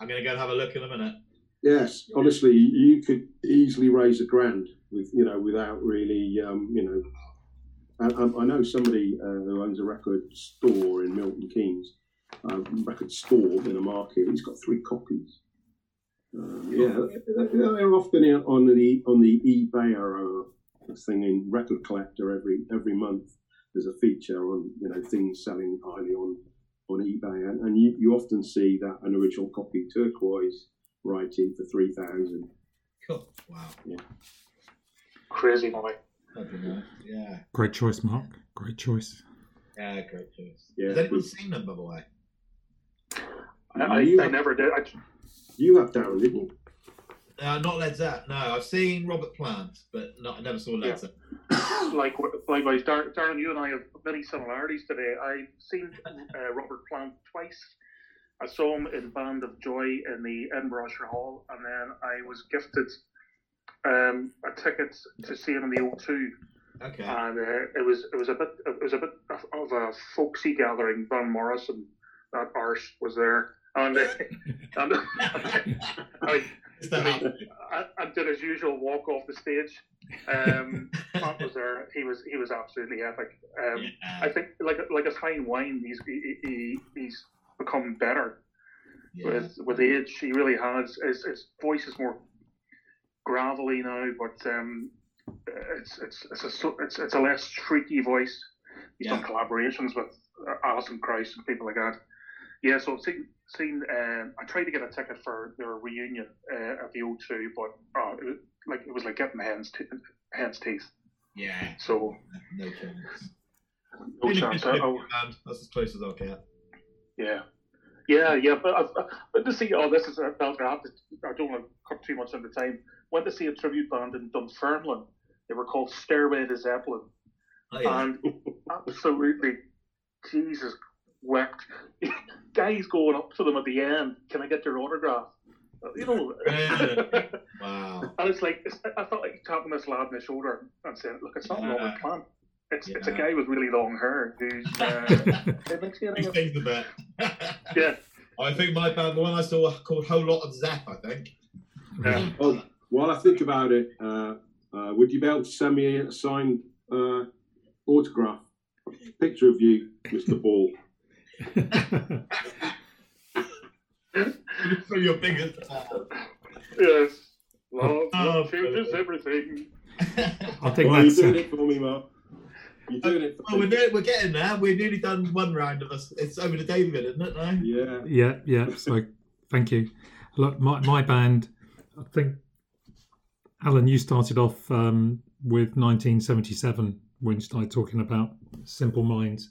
I'm going to go and have a look in a minute. Yes, honestly, you could easily raise a grand with you know without really um, you know. I, I know somebody uh, who owns a record store in Milton Keynes, uh, record store in a market. He's got three copies. Um, yeah, they're often on the on the eBay or uh, thing in Record Collector every every month. There's a feature on you know things selling highly on on eBay, and, and you, you often see that an original copy turquoise writing for three thousand. Cool. Wow. Yeah. Crazy money. Nice. Yeah. Great choice, Mark. Great choice. Yeah, great choice. Yeah. Has anyone seen them, by the way? I, I, You- I never did. I, You have Darren, didn't you? Uh, not Led Zepp. No, I've seen Robert Plant, but not. I never saw Led Yeah. Zepp. like likewise, Dar- Darren, you and I have many similarities today. I've seen uh, Robert Plant twice. I saw him in Band of Joy in the Edinburgh Usher Hall, and then I was gifted um, a ticket to see him in the O2, Okay. and uh, it was it was a bit it was a bit of, of a folksy gathering. Van Morrison, that arse was there, and, uh, and I, the- I, I did his usual walk off the stage. Um, was there. He was he was absolutely epic. Um, I think like like a fine wine, he's he, he, he's become better yeah. with with age. He really has. His, his voice is more gravelly now, but um, it's it's it's a it's, it's a less shrieky voice. He's done collaborations with uh, Alison Krauss and people like that. Yeah, so seen. Um, I tried to get a ticket for their reunion uh, at the O2, but uh, it was like it was like getting hen's te- hen's teeth. Yeah. So No chance. no chance. I- I- That's as close as I'll get. Yeah, yeah, yeah. But, I've, but to see, oh, this is a. I have to. I don't want to cut too much into time. Went to see a tribute band in Dunfermline. They were called Stairway to Zeppelin, Oh, yeah. and absolutely, Jesus wept. Guys going up to them at the end. Can I get your autograph? You know. Wow. And it's like it's, I felt like tapping this lad on the shoulder and saying, "Look, it's not Yeah. Robert Plant. It's it's a guy with really long hair who's uh, it makes you These think of- things bit. yeah." I think my band, the one I saw called Whole Lot of Zap, I think. Yeah. Oh, while I think about it, uh, uh, would you be able to send me a signed uh, autograph, picture of you, Mr. Ball? Through your fingers. Yes. Love Oh, changes everything. I think Well, you're doing it for me, Mark. You're doing it for Oh, we're, me. we're getting there. We've nearly done one round of us. It's over to David, isn't it? No? Yeah. yeah, yeah. So thank you. Look, my my band. I think Alan, you started off um, with 1977 when you started talking about Simple Minds.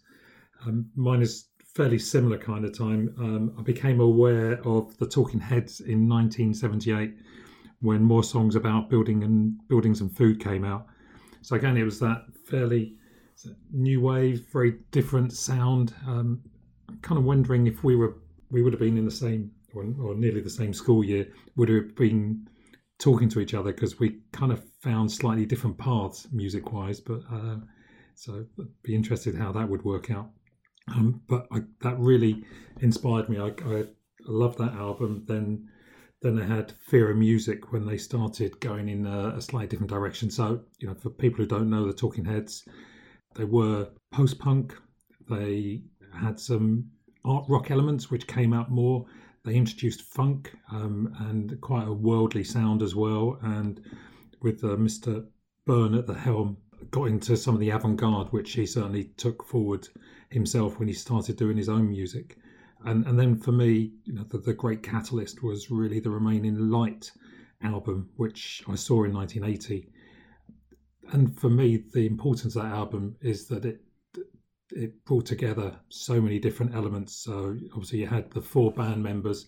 Um, mine is fairly similar kind of time. Um, I became aware of the Talking Heads in 1978 when more songs about building and buildings and food came out. So again, it was that fairly new wave, very different sound. Um, kind of wondering if we were we would have been in the same or, or nearly the same school year, would have been talking to each other because we kind of found slightly different paths music wise. But uh, so I'd be interested how that would work out. Um, but I, that really inspired me. I, I love that album. Then then they had Fear of Music when they started going in a, a slightly different direction. So you know, for people who don't know the Talking Heads, they were post punk. They had some art rock elements which came out more. They introduced funk um, and quite a worldly sound as well. And with uh, Mr. Byrne at the helm, got into some of the avant garde, which he certainly took forward himself when he started doing his own music. And and then for me, you know, the, the great catalyst was really the Remain in Light album, which I saw in 1980. And for me, the importance of that album is that it it brought together so many different elements. So obviously, you had the four band members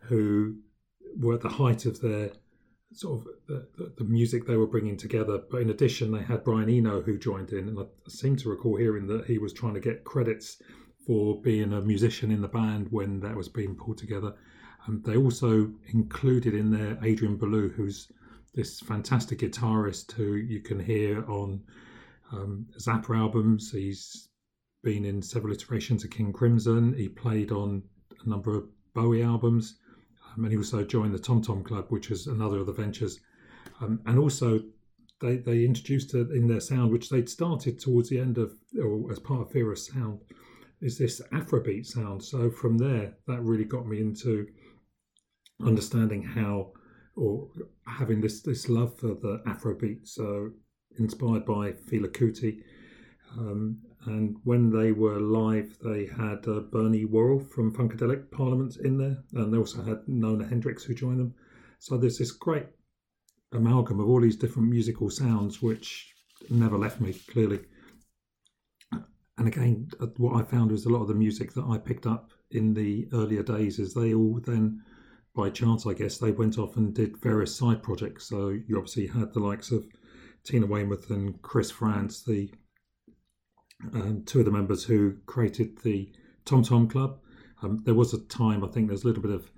who were at the height of their sort of the, the, music they were bringing together. But in addition, they had Brian Eno who joined in, and I seem to recall hearing that he was trying to get credits for being a musician in the band when that was being pulled together. Um, they also included in there Adrian Belew, who's this fantastic guitarist who you can hear on um, Zappa albums. He's been in several iterations of King Crimson. He played on a number of Bowie albums, um, and he also joined the Tom Tom Club, which was another of the ventures. Um, and also, they, they introduced in their sound, which they'd started towards the end of, or as part of Fira's sound, is this Afrobeat sound. So from there, that really got me into understanding how, or having this this love for the Afrobeat. So inspired by Fela Kuti. Um, and when they were live, they had uh, Bernie Worrell from Funkadelic Parliament in there, and they also had Nona Hendryx who joined them. So there's this great amalgam of all these different musical sounds, which never left me clearly. And again, uh, what I found was a lot of the music that I picked up in the earlier days is they all then, by chance, I guess, they went off and did various side projects. So you obviously had the likes of Tina Weymouth and Chris Frantz, the um, two of the members who created the Tom Tom Club. Um, there was a time, I think there's a little bit of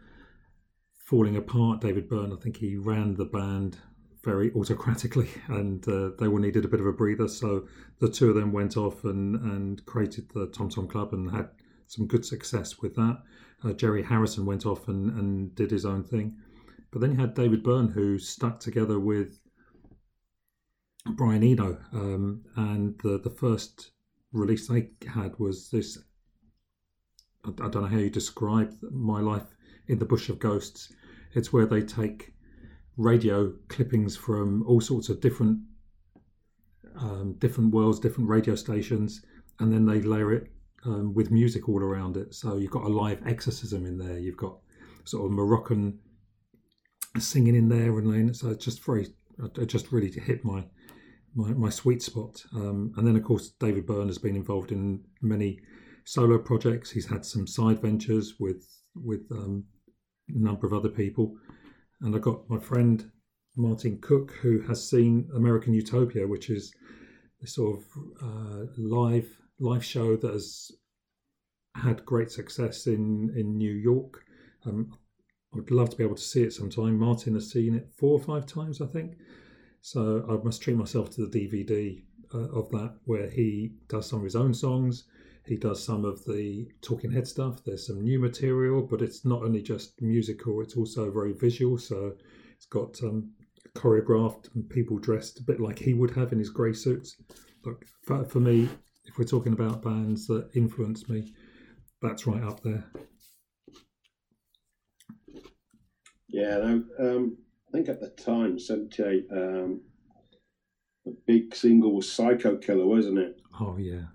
falling apart. David Byrne, I think he ran the band very autocratically and uh, they all needed a bit of a breather. So the two of them went off and, and created the Tom Tom Club and had some good success with that. Uh, Jerry Harrison went off and, and did his own thing. But then you had David Byrne who stuck together with Brian Eno. Um, and the, the first release they had was this. I, I don't know how you describe my life in the bush of ghosts. It's where they take radio clippings from all sorts of different um, different worlds, different radio stations, and then they layer it um, with music all around it. So you've got a live exorcism in there. You've got sort of Moroccan singing in there, and so it's just very, it just really hit my my, my sweet spot. Um, and then, of course, David Byrne has been involved in many solo projects. He's had some side ventures with with um, a number of other people. And I got my friend Martin Cook, who has seen American Utopia, which is this sort of uh, live live show that has had great success in in New York. Um, I would love to be able to see it sometime. Martin has seen it four or five times, I think. So I must treat myself to the DVD uh, of that, where he does some of his own songs. He does some of the Talking Head stuff. There's some new material, but it's not only just musical; it's also very visual. So it's got um, choreographed and people dressed a bit like he would have in his grey suits. Look, for, me, if we're talking about bands that influenced me, that's right up there. Yeah, um, think at the time, 78, um, the big single was Psycho Killer, wasn't it? Oh, yeah.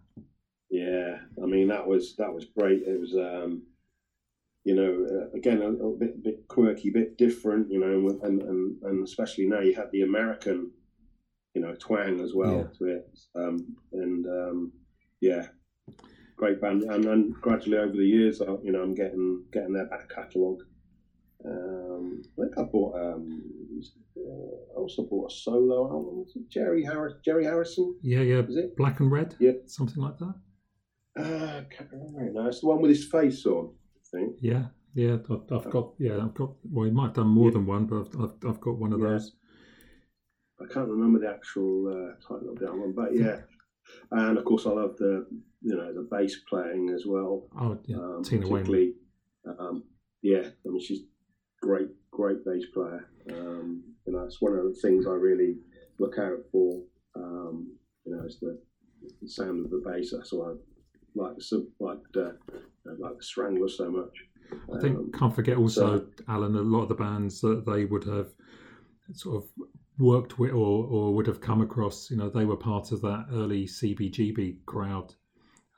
Yeah, I mean, that was that was great. It was, um, you know, uh, again, a little bit, bit quirky, bit different, you know, and, and, and especially now you had the American, you know, twang as well yeah. to it. Um, and um, yeah, great band. And then gradually over the years, you know, I'm getting getting their back catalogue um, I think I bought. Um, uh, I also bought a solo album. Jerry Harris, Jerry Harrison. Yeah, yeah. Is it Black and Red? Yeah, something like that. Uh, can't remember now. It's the one with his face on. I think. Yeah, yeah. I've, I've got. Yeah, I've got. Well, he might have done more yeah. than one, but I've, I've, I've got one of yeah. those. I can't remember the actual uh, title of that one, but yeah. And of course, I love the you know the bass playing as well. Oh yeah, um, Tina Weymouth. Um, yeah, I mean she's great, great bass player. Um, and that's one of the things I really look out for. Um, you know, is the, the, sound of the bass. That's why I like the like the like the Strangler so much. I think um, can't forget also so, Alan. A lot of the bands that they would have sort of worked with or, or would have come across. You know, they were part of that early CBGB crowd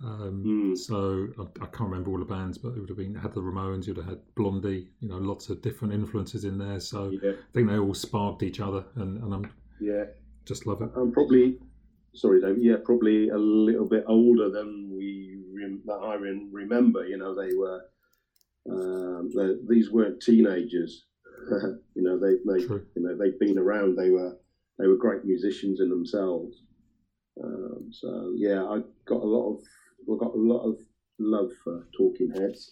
um, mm. So I, I, can't remember all the bands, but it would have been had the Ramones, you'd have had Blondie, you know, lots of different influences in there. So yeah. I think they all sparked each other, and, and I'm yeah, just love it. I'm probably sorry, Dave. Yeah, probably a little bit older than we that I remember. You know, they were um, they, these weren't teenagers. you know, they they True. you know they've been around. They were they were great musicians in themselves. Um, so yeah, I got a lot of we've got a lot of love for Talking Heads.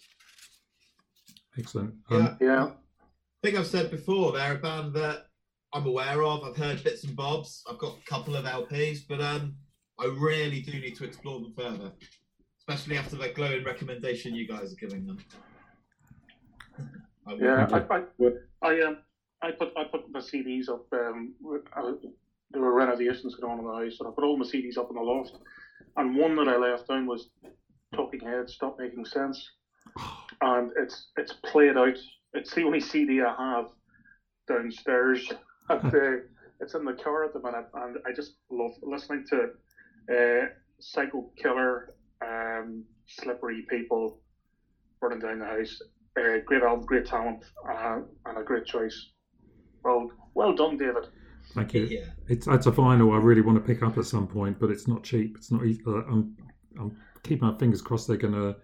Excellent. Um, yeah, yeah. I think I've said before they're a band that I'm aware of. I've heard bits and bobs. I've got a couple of LPs, but um, I really do need to explore them further, especially after that glowing recommendation you guys are giving them. I. Yeah, I, I, I, um, I put I put my CDs up. Um, I, there were renovations going on in the house, and I put all my CDs up in the loft. And one that I left down was Talking Heads, Stop Making Sense, and it's it's played out. It's the only CD I have downstairs. and, uh, it's in the car at the minute, and I just love listening to uh, Psycho Killer, um, Slippery People, Burning Down the House. Uh, great album, great talent, uh, and a great choice. Well, well done, David. Thank you. Yeah. It's it's a vinyl I really want to pick up at some point, but it's not cheap. It's not. easy. Uh, I'm I'm keeping my fingers crossed they're going to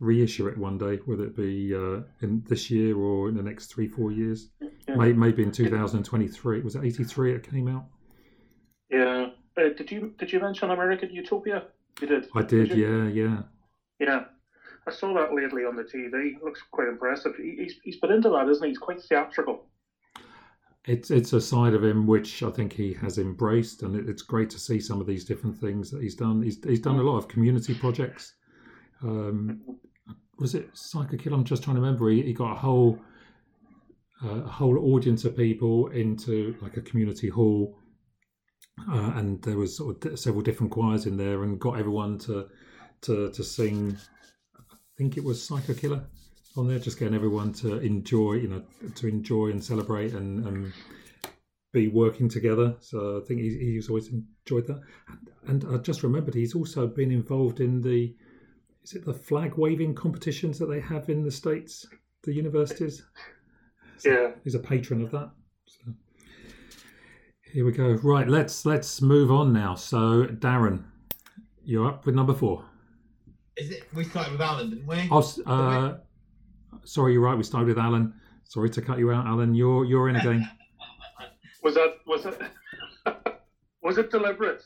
reissue it one day, whether it be uh, in this year or in the next three four years. Yeah. Maybe in 2023. Was it 83 it came out? Yeah. Uh, did you did you mention American Utopia? You did. I did. Did Yeah, yeah. Yeah. I saw that lately on the TV. Looks quite impressive. He, he's he's been into that, isn't he? He's quite theatrical. It's it's a side of him which I think he has embraced, and it, it's great to see some of these different things that he's done. He's he's done a lot of community projects. Um, was it Psycho Killer? I'm just trying to remember. He, he got a whole uh, a whole audience of people into like a community hall, uh, and there was sort of several different choirs in there, and got everyone to to to sing. I think it was Psycho Killer on there, just getting everyone to enjoy, you know, to enjoy and celebrate and, and be working together. So I think he's, he's always enjoyed that. And, and I just remembered he's also been involved in the, is it the flag waving competitions that they have in the states, the universities? So Yeah. he's a patron of that. So here we go. Right, let's let's move on now. So Darren, you're up with number four. Is it? We started with Alan, didn't we? Oh, uh, sorry, you're right. We started with Alan. Sorry to cut you out, Alan. You're you're in again. Was that was it was it deliberate?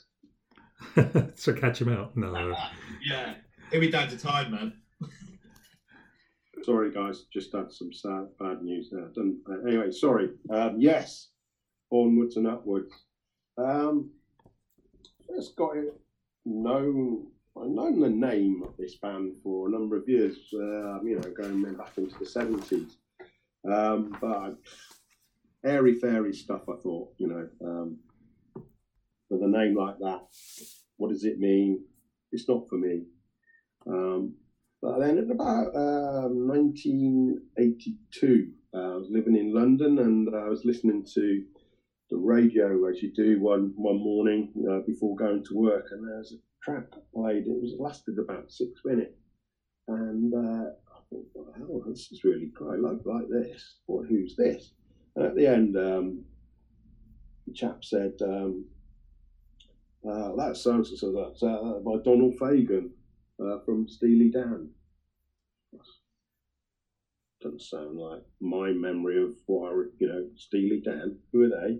to catch him out. No. yeah. It'll be down to time, man. Sorry, guys, just had some sad, bad news there. Done. Uh, anyway, sorry. Um, yes, onwards and upwards. Um, first got it known. I've known the name of this band for a number of years. Uh, you know, going back into the seventies. Um, but airy fairy stuff. I thought, you know, um, with a name like that, what does it mean? It's not for me. Um, but then in about um 1982, uh, I was living in London and I was listening to the radio as you do one one morning uh, before going to work, and there was a track played. It was lasted about six minutes, and uh, I thought, "What the hell, this is really. I like like this. What? Who's this?" And at the end, um, the chap said, um, uh, "That sounds so that's uh, by Donald Fagen." uh, from Steely Dan. Doesn't sound like my memory of what I, you know, Steely Dan. Who are they?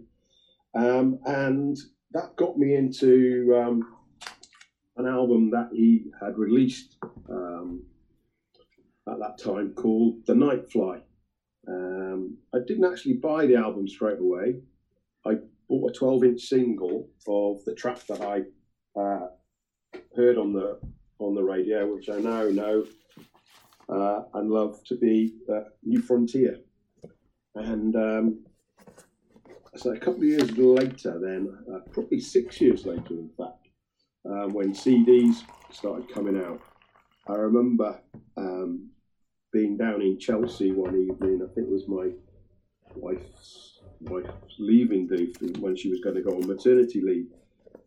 Um, and that got me into um, an album that he had released um, at that time called The Nightfly. Um, I didn't actually buy the album straight away. I bought a 12 inch single of the track that I uh, heard on the on the radio, which I now know uh, and love to be uh, New Frontier. And um, so a couple of years later, then, uh, probably six years later, in fact, um, when CDs started coming out, I remember um, being down in Chelsea one evening. I think it was my wife's wife's leaving do when she was going to go on maternity leave.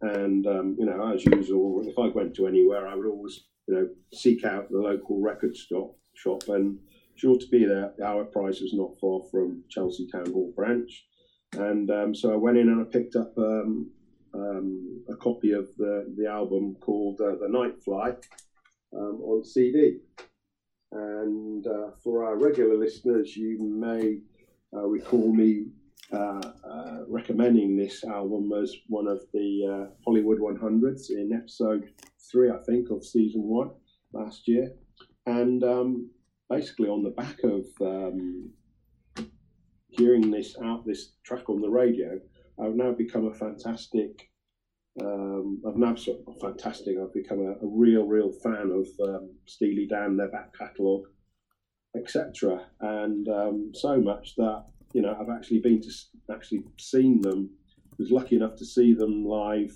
And um, you know, as usual, if I went to anywhere, I would always, you know, seek out the local record stop shop, and sure to be there. Our price was not far from Chelsea Town Hall branch, and um, so I went in and I picked up um, um, a copy of the the album called uh, The Nightfly um, on CD. And uh, for our regular listeners, you may uh, recall me uh, uh, recommending this album as one of the uh, Hollywood 100s in episode three, I think, of season one last year. And um, basically, on the back of um, hearing this out, this track on the radio, I've now become a fantastic. Um, I've now sort of fantastic. I've become a, a real, real fan of um, Steely Dan, their back catalogue, etc. And um, so much that you know I've actually been to actually seen them. Was lucky enough to see them live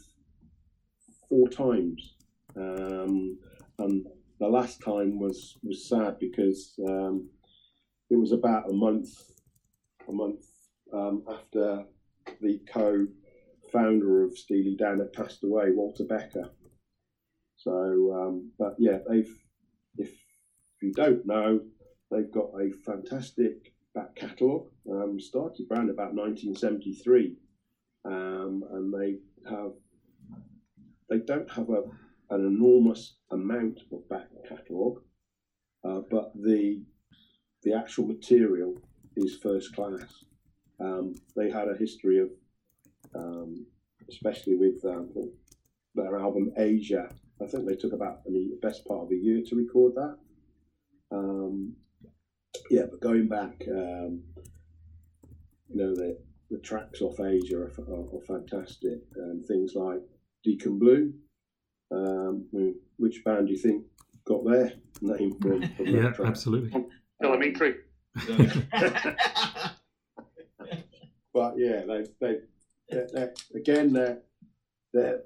four times, um, and the last time was was sad because um, it was about a month a month um, after the co-founder of Steely Dan had passed away, Walter Becker. So, um, but yeah, they've if you don't know, they've got a fantastic back catalogue. Um, started around about 1973, um, and they have they don't have a an enormous amount of back catalogue, uh, but the the actual material is first class. Um, they had a history of, um, especially with um, their album Aja. I think they took about the best part of a year to record that. Um, yeah, but going back, um, you know, the, the tracks off Aja are, are, are fantastic. And things like Deacon Blue, um, which band do you think got their name from? from yeah, absolutely. Elementary. but yeah, they they they again they're, they're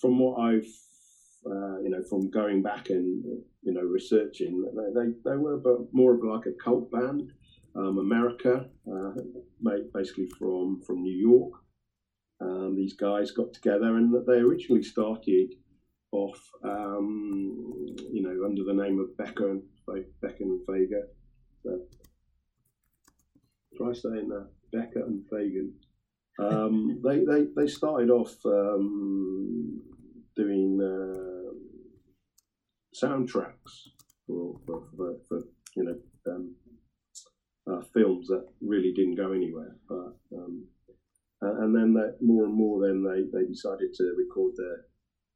from what I've uh, you know from going back and you know researching they they, they were more of like a cult band. Um, America, uh, basically from from New York. Um, these guys got together and they originally started off, um, you know, under the name of Becker and Becker and Fagen. So, try saying that. Becker and Fagen. Um, they, they, they started off um, doing uh, soundtracks for, for, for, for you know um, uh, films that really didn't go anywhere. But um, and then that more and more, then they, they decided to record their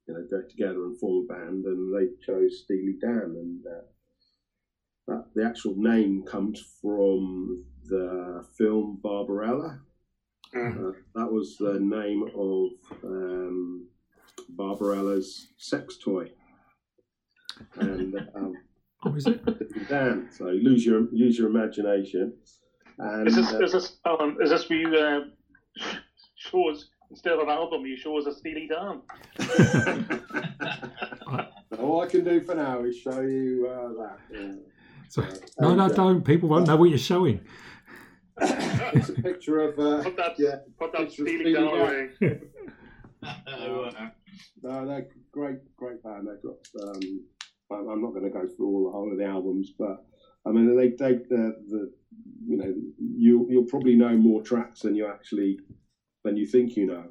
you know go together and form a band, and they chose Steely Dan, and uh, that, the actual name comes from the film Barbarella. Mm. Uh, that was the name of um, Barbarella's sex toy. And um, oh, is it? Dan, so lose your use your imagination. And, is this uh, is this Alan? Is this where you uh, show us instead of an album? You show us a Steely Dan. All I can do for now is show you uh, that. Yeah. So, no, no, don't. People won't know what you're showing. It's a picture of. Uh, put that, yeah, put that Steely Dan away. no, they're great, great band. They've got. Um, I'm not going to go through all the whole of the albums, but I mean, they take the, the you know, you you'll probably know more tracks than you actually than you think you know.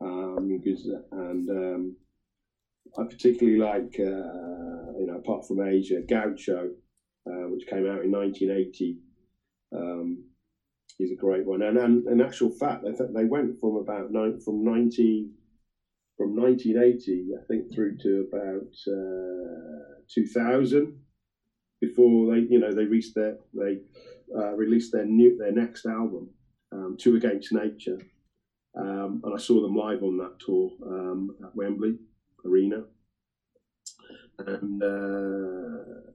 Um, because and um, I particularly like, uh, you know, apart from Aja, Gaucho, uh, which came out in 1980. Um, is a great one. And, and in actual fact, they th- they went from about nine, from 19 from 1980, I think, through to about uh, 2000 before they, you know, they reached their they uh, released their new their next album, um, Two Against Nature, um, and I saw them live on that tour um, at Wembley Arena, and uh,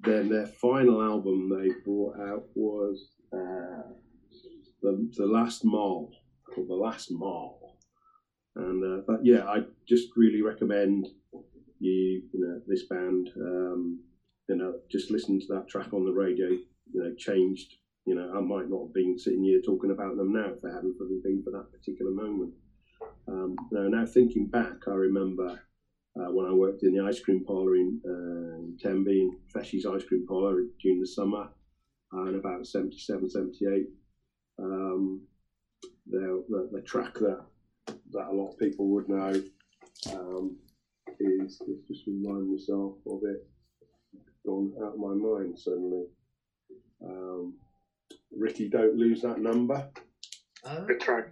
then their final album they brought out was uh, the the last mall called the last mall and uh, but yeah i just really recommend you you know this band um, you know just listen to that track on the radio. You know changed you know i might not have been sitting here talking about them now if it hadn't been for that particular moment. Um, now thinking back i remember uh, when I worked in the ice cream parlour in, uh, in Tenby, in Feshy's ice cream parlour during the summer, in about 77, 78. Um, the, the, the, track that that a lot of people would know um, is, let's just remind myself of it, gone out of my mind suddenly. Um, Rikki, don't lose that number. Uh, Good track.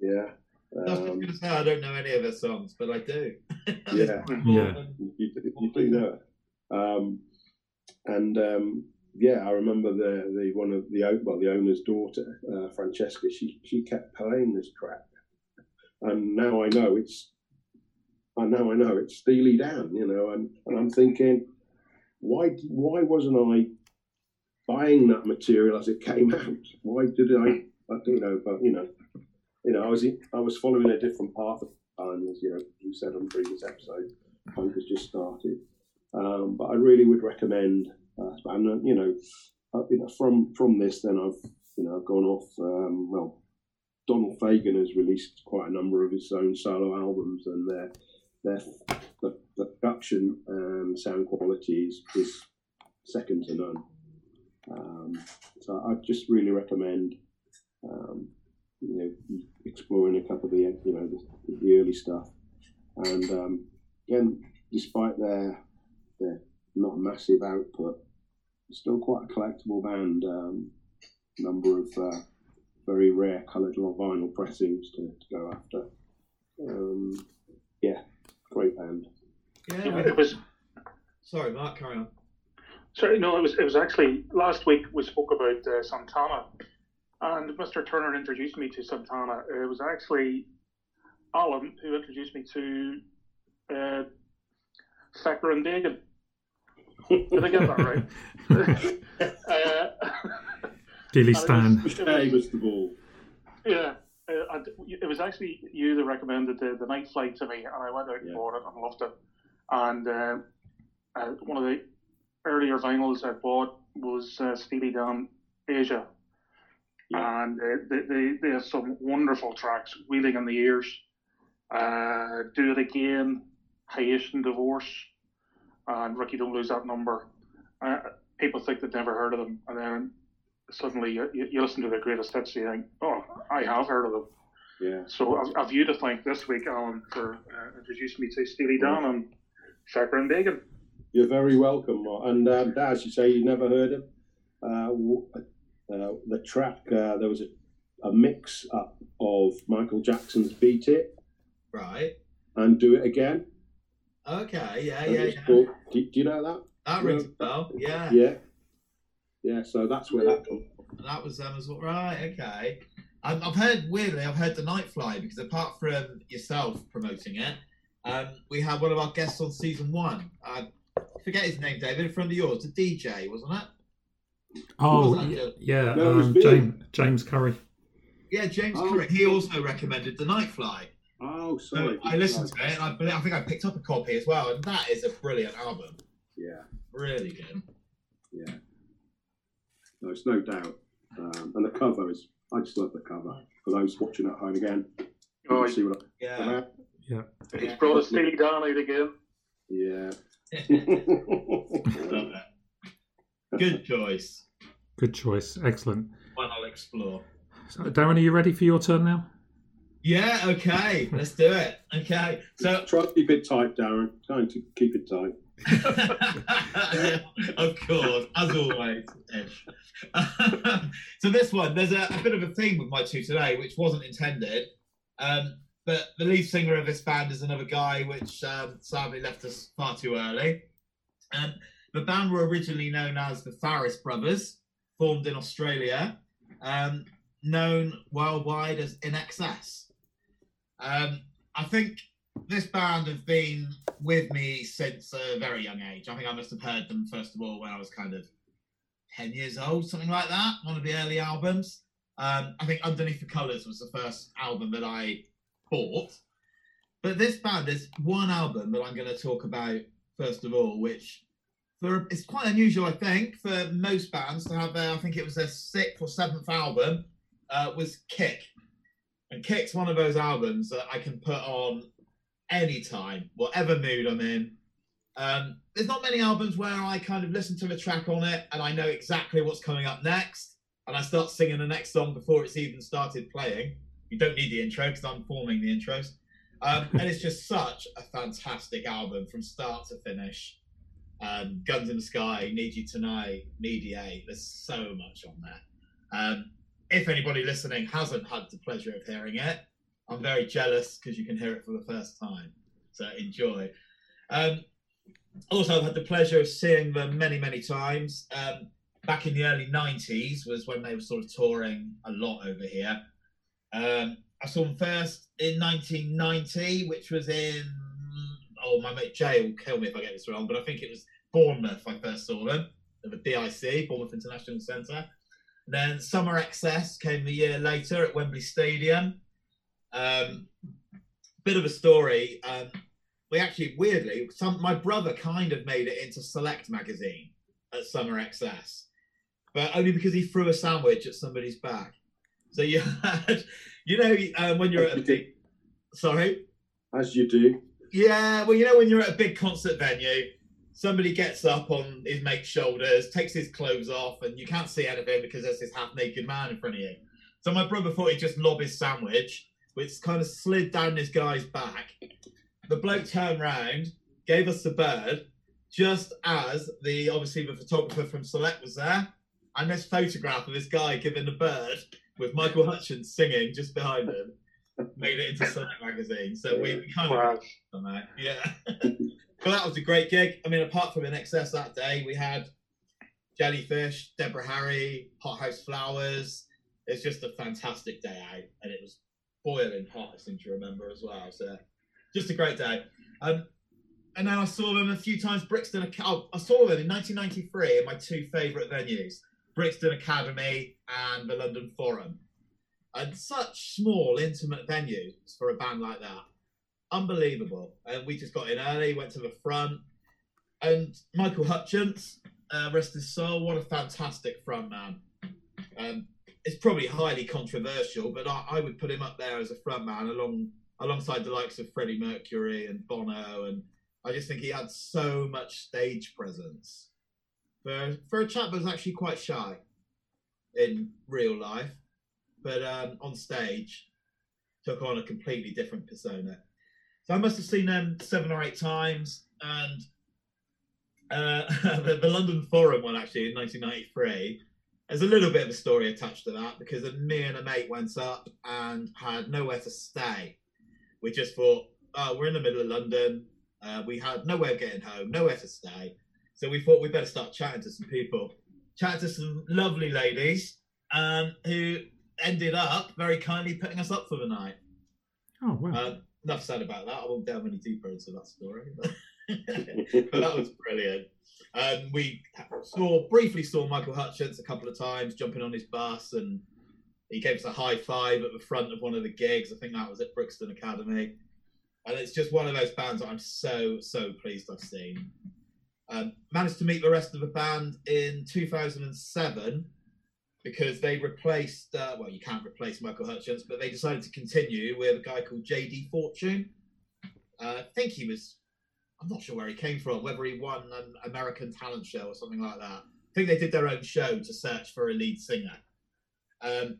Yeah. I was going to um, say I don't know any of her songs, but I do. yeah, yeah, you, you, do know it. Um, and um, yeah, I remember the the one of the well the owner's daughter, uh, Francesca. She she kept playing this track, and now I know it's. I now I know it's Steely Dan, you know, and, and I'm thinking, why why wasn't I buying that material as it came out? Why did I? I don't know, but you know, you know, I was I was following a different path time, as you know, you said on previous episode. Punk has just started, um, but I really would recommend. Uh, and you know, uh, you know, from from this, then I've you know I've gone off. Um, well, Donald Fagen has released quite a number of his own solo albums, and their their the, the production and sound quality is, is second to none. Um, so I just really recommend um, you know exploring a couple of the you know the, the early stuff, and um, again, despite their their not massive output, still quite a collectible band. Um, number of uh, very rare coloured vinyl pressings to, to go after. Um, yeah, great band. Yeah, It was Sorry, Mark, carry on. sorry, no, it was it was actually last week we spoke about uh, Santana, and Mr. Turner introduced me to Santana. It was actually Alan who introduced me to uh, Fecker and Dagan. Did I get that right? uh, Dilly it Stan. was- it was- Mr. Ball. Yeah, uh, and it was actually you that recommended the, the Nightfly to me, and I went out and Yeah. bought it and loved it. And uh, uh, one of the earlier vinyls I bought was uh, Steely Dan Aja, Yeah. and uh, they, they they have some wonderful tracks, Reelin' in the Years, uh, Do It Again, Haitian Divorce, and Rikki Don't Lose That Number. Uh, people think they've never heard of them, and then suddenly you, you listen to their greatest hits, and you think, oh, I have heard of them. Yeah. So I've, I've you to thank this week, Alan, for uh, introducing me to Steely Dan and Fecker and Dagan. You're very welcome. Mark. And um, Daz, you say you never heard him. Uh, w- uh, the track, uh, there was a, a mix up of Michael Jackson's Beat It Right. and Do It Again. Okay. Yeah. And Yeah. Yeah. called- do, do you know that? That rings a bell. Yeah. Yeah. Yeah, so that's where that comes That was them as well. Right. Okay. Um, I've heard weirdly. I've heard the Nightfly because apart from yourself promoting it, um, we had one of our guests on season one. I forget his name, David. In front of yours, the DJ, wasn't it? Oh, Wasn't y- that yeah, No, um, James, James Curry. Yeah, James Oh. Curry. He also recommended the Nightfly. Oh, So. I listened to it, and I, believe, I think I picked up a copy as well. And that is a brilliant album. Yeah, Really good. yeah. No, it's no doubt. Um, and the cover is, I just love the cover. For those watching at home again, you Oh, can see what Yeah. I he's brought a Steely Dan out again. Yeah. Love it. Good choice. Good choice. Excellent. One I'll explore. So, Darren, are you ready for your turn now? Yeah, okay. Let's do it. Okay. So Try to keep it tight, Darren. Trying to keep it tight. of course, as always. So this one, there's a, a bit of a theme with my two today, which wasn't intended. Um, but the lead singer of this band is another guy, which um, sadly left us far too early. Um, the band were originally known as the Farriss Brothers, formed in Australia, um, known worldwide as INXS. Um, I think this band have been with me since a very young age. I think I must have heard them first of all when I was kind of 10 years old, something like that, one of the early albums. Um, I think Underneath the Colours was the first album that I bought. But this band, there's one album that I'm going to talk about first of all, which for it's quite unusual, I think, for most bands to have their, I think it was their sixth or seventh album, uh, was Kick. And Kick's one of those albums that I can put on anytime, whatever mood I'm in. Um, there's not many albums where I kind of listen to the track on it and I know exactly what's coming up next, and I start singing the next song before it's even started playing. You don't need the intro because I'm forming the intros. Um, and it's just such a fantastic album from start to finish. Um, Guns in the Sky, Need You Tonight, Need Mediate. There's so much on there. Um, if anybody listening hasn't had the pleasure of hearing it, I'm very jealous because you can hear it for the first time. So enjoy. Um, also, I've had the pleasure of seeing them many, many times. Um, back in the early 90s was when they were sort of touring a lot over here. Um, I saw them first in 1990, which was in, oh, my mate Jay will kill me if I get this wrong, but I think it was Bournemouth. I first saw them at the BIC, Bournemouth International Centre. Then Summer XS came a year later at Wembley Stadium. Um, bit of a story. Um, we actually, weirdly, some my brother kind of made it into Select magazine at Summer XS, but only because he threw a sandwich at somebody's back. So you had, you know, um, when you're at a big, sorry, As you do. Yeah, well, you know, when you're at a big concert venue, somebody gets up on his mate's shoulders, takes his clothes off, and you can't see anything because there's this half naked man in front of you. So my brother thought he'd just lob his sandwich, which kind of slid down this guy's back. The bloke turned round, gave us the bird, just as the obviously the photographer from Select was there, and this photograph of this guy giving the bird with Michael Hutchence singing just behind him made it into Select magazine. So we, we kind of Wow. on that. Yeah. but that was a great gig. I mean, apart from INXS that day, we had Jellyfish, Deborah Harry, Hothouse Flowers. It's just a fantastic day out, and it was boiling hot, I seem to remember as well. So just a great day. Um, and then I saw them a few times. Brixton, oh, I saw them in 1993 in my two favourite venues, Brixton Academy and the London Forum. And such small, intimate venues for a band like that unbelievable. And we just got in early, went to the front, and Michael Hutchence, uh, rest his soul, what a fantastic front man. Um, it's probably highly controversial, but I, I would put him up there as a front man along alongside the likes of Freddie Mercury and Bono, and I just think he had so much stage presence for for a chap that was actually quite shy in real life, but um, on stage took on a completely different persona. So I must have seen them seven or eight times, and uh, the, the London Forum one actually in 1993. There's a little bit of a story attached to that because me and a mate went up and had nowhere to stay. We just thought, oh, we're in the middle of London. Uh, we had no way of getting home, nowhere to stay. So we thought we'd better start chatting to some people. Chatted to some lovely ladies um, who ended up very kindly putting us up for the night. Oh well. Uh, enough said about that. I won't delve any deeper into that story. But, but that was brilliant. Um, we saw briefly saw Michael Hutchence a couple of times jumping on his bus, and he gave us a high five at the front of one of the gigs. I think that was at Brixton Academy, and it's just one of those bands that I'm so so pleased I've seen. Um, managed to meet the rest of the band in 2007 because they replaced uh, well you can't replace michael hutchence but they decided to continue with a guy called jd fortune. Uh, i think he was i'm not sure where he came from whether he won an american talent show or something like that. I think they did their own show to search for a lead singer. Um,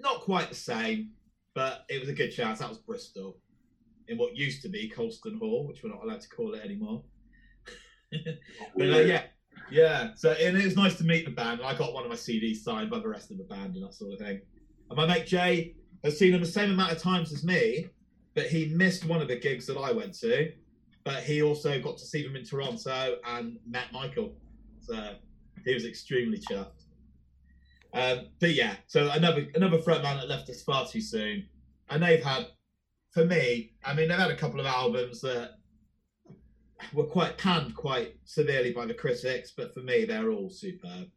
not quite the same but it was a good chance that was bristol in what used to be colston hall which we're not allowed to call it anymore. But uh, yeah, yeah. So and it was nice to meet the band. I got one of my CDs signed by the rest of the band and that sort of thing. And my mate Jay has seen them the same amount of times as me, but he missed one of the gigs that I went to. But he also got to see them in Toronto and met Michael. So he was extremely chuffed. Um, but yeah, so another another frontman that left us far too soon. And they've had, for me, I mean, they've had a couple of albums that were quite panned quite severely by the critics, but for me, they're all superb.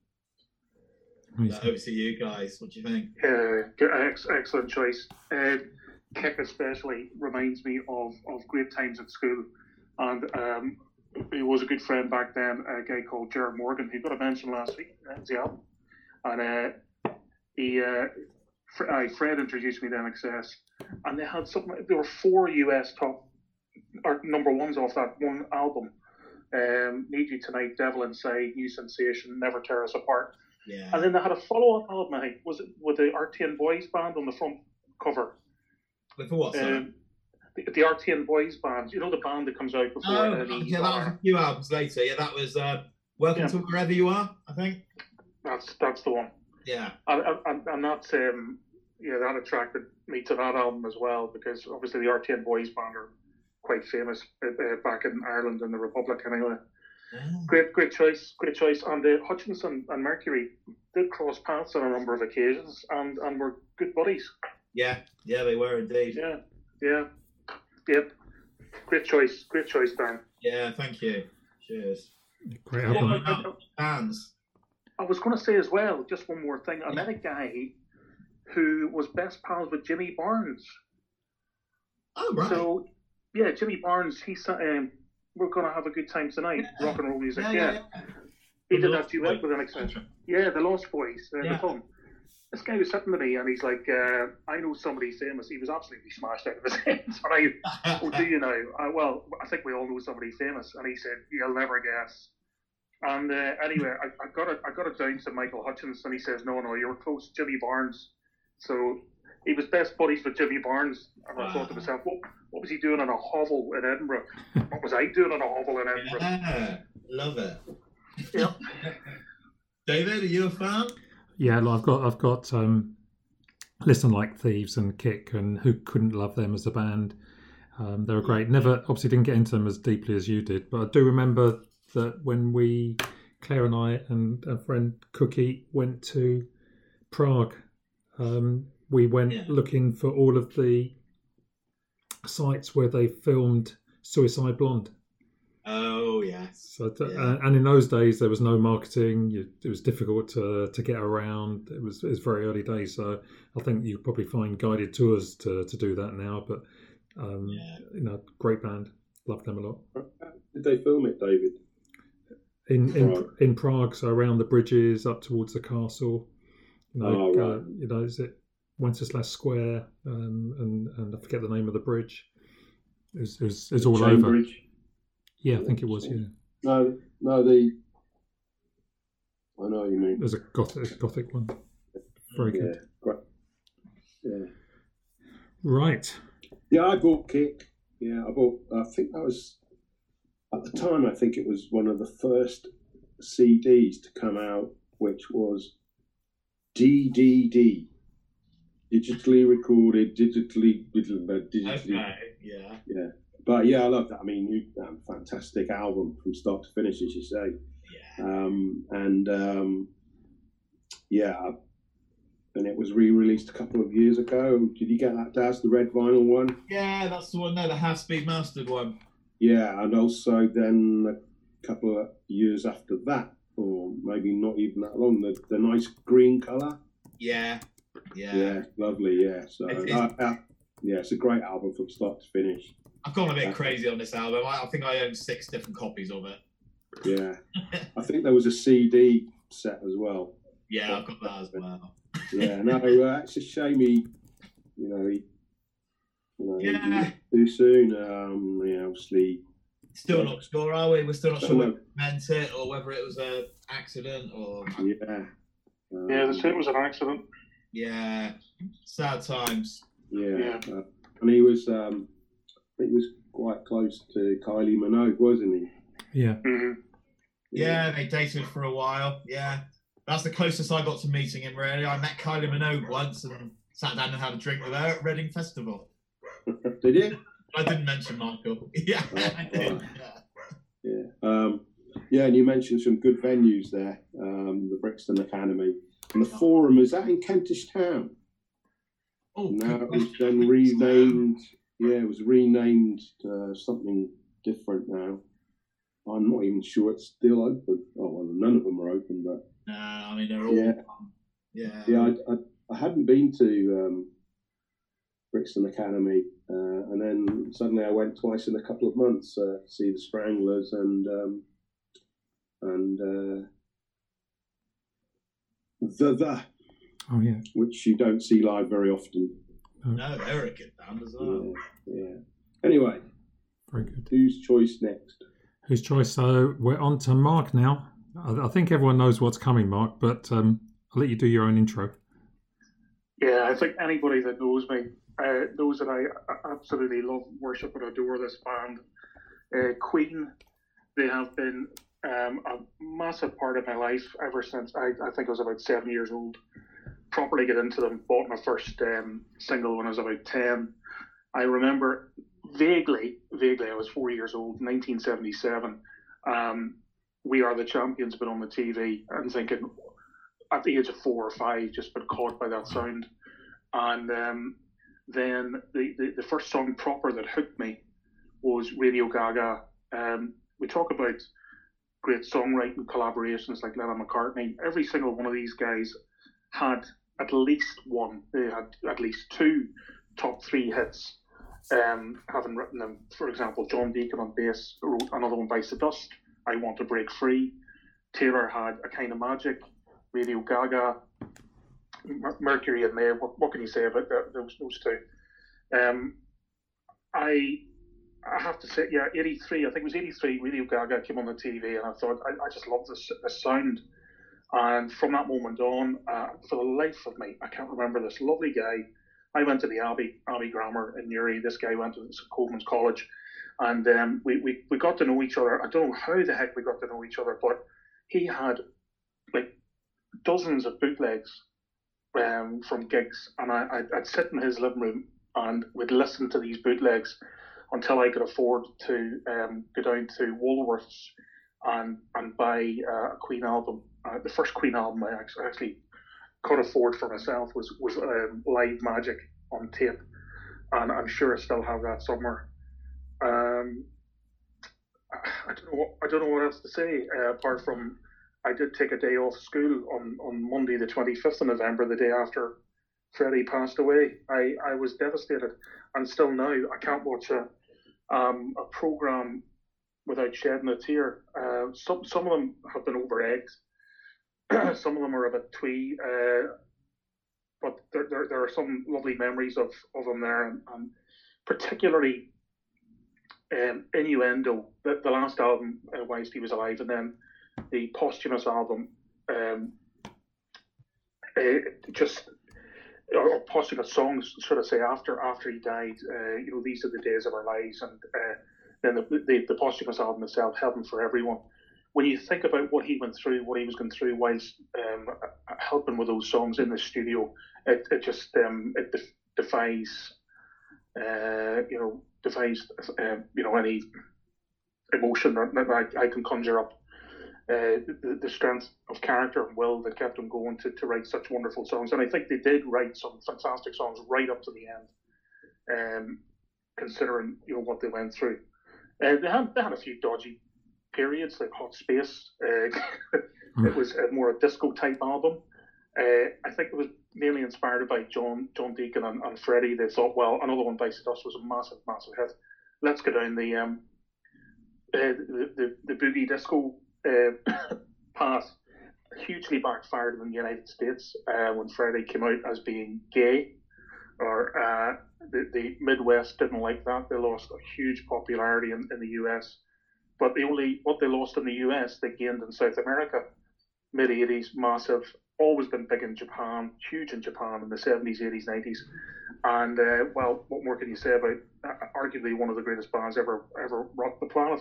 Amazing. Over to you guys. What do you think? Uh, ex- excellent choice. Uh, Kick especially reminds me of, of great times at school. And um, he was a good friend back then, a guy called Jared Morgan, who got a mention last week at the album. And uh, he, uh, Fr- uh, Fred introduced me to INXS. And they had something, there were four US top or number ones off that one album. Um, Need You Tonight, Devil Inside, New Sensation, Never Tear Us Apart. Yeah. And then they had a follow up album, I think, was it with the Artane Boys band on the front cover? With what? Um, the, the Artane Boys band, you know the band that comes out before oh, any yeah, that was a few albums later. Yeah, that was uh, Welcome Yeah. to Wherever You Are, I think. That's that's the one. Yeah. And, and, and that's um, yeah, that attracted me to that album as well because obviously the Artane Boys band are quite famous uh, uh, back in Ireland and the Republic anyway. Great, great choice, great choice. And uh, Hutchinson and Mercury did cross paths on a number of occasions and, and were good buddies. Yeah, yeah, they were indeed. Yeah, yeah, yep. Great choice, great choice, Dan. Yeah, thank you. Cheers. Great Well, album. I, I- Fans. I was going to say as well, just one more thing. I met a guy who was best pals with Jimmy Barnes. Oh right. So, yeah, Jimmy Barnes, he said, um, we're going to have a good time tonight, Yeah. rock and roll music. yeah, Yeah, yeah, yeah. he did The that duet Lost with an Boys. exception. Yeah, the Lost Boys, uh, Yeah. the film. This guy was sitting to me and he's like, uh, I know somebody famous. He was absolutely smashed out of his head. And I, oh, do you know? Uh, well, I think we all know somebody famous. And he said, You'll never guess. And uh, anyway, I, I got it. I got it down to Michael Hutchence, and he says, "No, no, you're close, Jimmy Barnes." So he was best buddies with Jimmy Barnes, and I thought to myself, "What, what was he doing in a hovel in Edinburgh? what was I doing in a hovel in Edinburgh?" Yeah, love it. Yep. David, are you a fan? Yeah, I've got I've got um, listen like thieves and Kick and who couldn't love them as a band. Um, they were great. Never obviously didn't get into them as deeply as you did, but I do remember that when we Claire and I and a friend Cookie went to Prague, um, we went Yeah. looking for all of the sites where they filmed Suicide Blonde. Oh yes. So, th- Yeah. uh, and in those days, there was no marketing. You, it was difficult to to get around. It was it was very early days. So I think you probably find guided tours to, to do that now. But um, Yeah. you know, great band. Love them a lot. Did they film it, David? In in Prague. in Prague, so around the bridges up towards the castle. You know, Oh, right. uh, you know, is it Wenceslas Square? Um, and and I forget the name of the bridge. It was, it was, it was all Chain over. Bridge? Yeah, I think it was. Yeah, No, no, the. I know what you mean. there's a gothic gothic one. Very Yeah, good. great. Yeah. Right. Yeah, I bought Kick. Yeah, I bought. I think that was at the time. I think it was one of the first CDs to come out, which was DDD, digitally recorded, digitally, digitally. Okay. Yeah. Yeah, but yeah, I love that. I mean, you, um, fantastic album from start to finish, as you say. Yeah. Um, and um, yeah, and it was re-released a couple of years ago. Did you get that, Daz? The red vinyl one? Yeah, that's the one. No, the half speed mastered one. Yeah, and also then a couple of years after that, or maybe not even that long, the, the nice green colour. Yeah. Yeah. Yeah. lovely. Yeah, so It's- uh, uh, yeah, it's a great album from start to finish. I've gone a bit crazy on this album. I, I think I own six different copies of it. Yeah, I think there was a CD set as well. Yeah, I've got that as well. Yeah, no, uh, it's a shame he, you know, he, you know, Yeah. too soon. Um, yeah, obviously, Still not sure, are we? We're still not sure know. whether it meant it or whether it was an accident or yeah. Um, Yeah, they said it was an accident. Yeah, sad times. Yeah, Uh, and he was, um, I think he was quite close to Kylie Minogue, wasn't he? Yeah. hmm Yeah, they dated for a while. Yeah, that's the closest I got to meeting him. Really, I met Kylie Minogue once and sat down and had a drink with her at Reading Festival. Did you? I didn't mention Michael. yeah, I did. Yeah. Yeah. Um, yeah, and you mentioned some good venues there, um, the Brixton Academy. And the Forum, is that in Kentish Town? Oh, Now it was then renamed, yeah, it was renamed to something different now. I'm not even sure it's still open. Oh, well, none of them are open, but No, I mean they're all. Yeah. Yeah. yeah, I, I, I hadn't been to um, Brixton Academy, uh, and then suddenly I went twice in a couple of months uh, to see the Stranglers and um, and uh, the the Oh yeah. which you don't see live very often. No, they're a band as well. Yeah, yeah. Anyway, Very good. whose choice next? Whose choice? So we're on to Mark now. I, I think everyone knows what's coming, Mark, but um, I'll let you do your own intro. Yeah, I think anybody that knows me uh, knows that I I absolutely love, worship, and adore this band. Uh, Queen, they have been um, a massive part of my life ever since I, I think I was about seven years old. Properly get into them, bought my first um, single when I was about 10. I remember vaguely, vaguely, I was four years old, 1977. Um, we Are the Champions, but on the TV, and thinking, at the age of four or five, just been caught by that sound. And um, then the, the, the first song proper that hooked me was Radio Gaga. Um, we talk about great songwriting collaborations like Lennon McCartney. Every single one of these guys had at least one. They had at least two top three hits. Um, having written them, for example, John Deacon on bass wrote another one by Dust, I Want to Break Free. Taylor had A Kind of Magic, Radio Gaga, Mercury and May. What, what, can you say about that, those, those two? Um, I I have to say, yeah, 83, I think it was 83, Radio Gaga came on the TV, and I thought, I, I just love this, this sound. And from that moment on, uh, for the life of me, I can't remember this lovely guy. I went to the Abbey, Abbey Grammar in Newry. This guy went to Colman's College. And um, we, we, we got to know each other. I don't know how the heck we got to know each other, but he had like dozens of bootlegs um, from gigs. And I, I'd, I'd sit in his living room and we'd listen to these bootlegs until I could afford to um, go down to Woolworths and and buy uh, a Queen album. Uh, the first Queen album I actually, actually could afford for myself was was um, Live Magic on tape, and I'm sure I still have that somewhere. Um, I don't know. What, I don't know what else to say uh, apart from I did take a day off school on, on Monday the 25th of November, the day after Freddie passed away. I, I was devastated, and still now I can't watch a um, a program without shedding a tear. Uh, some some of them have been over eggs. some of them are a bit twee, uh, but there, there, there are some lovely memories of, of them there, and, and particularly um, Innuendo, the, the last album uh, whilst he was alive, and then the posthumous album. Um, uh, just or posthumous songs, sort of say after after he died. Uh, you know, these are the days of our lives, and uh, then the, the, the posthumous album itself, Heaven for Everyone. When you think about what he went through, what he was going through whilst um, helping with those songs in the studio, it, it just um, it def- defies, uh, you know, defies uh, you know any emotion that I, I can conjure up uh, the, the, strength of character and will that kept them going to, to write such wonderful songs. And I think they did write some fantastic songs right up to the end, um, considering you know what they went through. Uh, they had they had a few dodgy periods like Hot Space. Uh, it was a more a disco type album. Uh, I think it was mainly inspired by John John Deacon and, and Freddie. They thought, well, another one by Dust was a massive, massive hit. Let's go down the um, uh, the, the, the boogie disco uh, path hugely backfired in the United States uh, when Freddie came out as being gay. Or uh, the, the Midwest didn't like that. They lost a huge popularity in, in the US. But the only what they lost in the US, they gained in South America. Mid 80s, massive. Always been big in Japan, huge in Japan in the 70s, 80s, 90s. And uh, well, what more can you say about uh, arguably one of the greatest bands ever ever rocked the planet?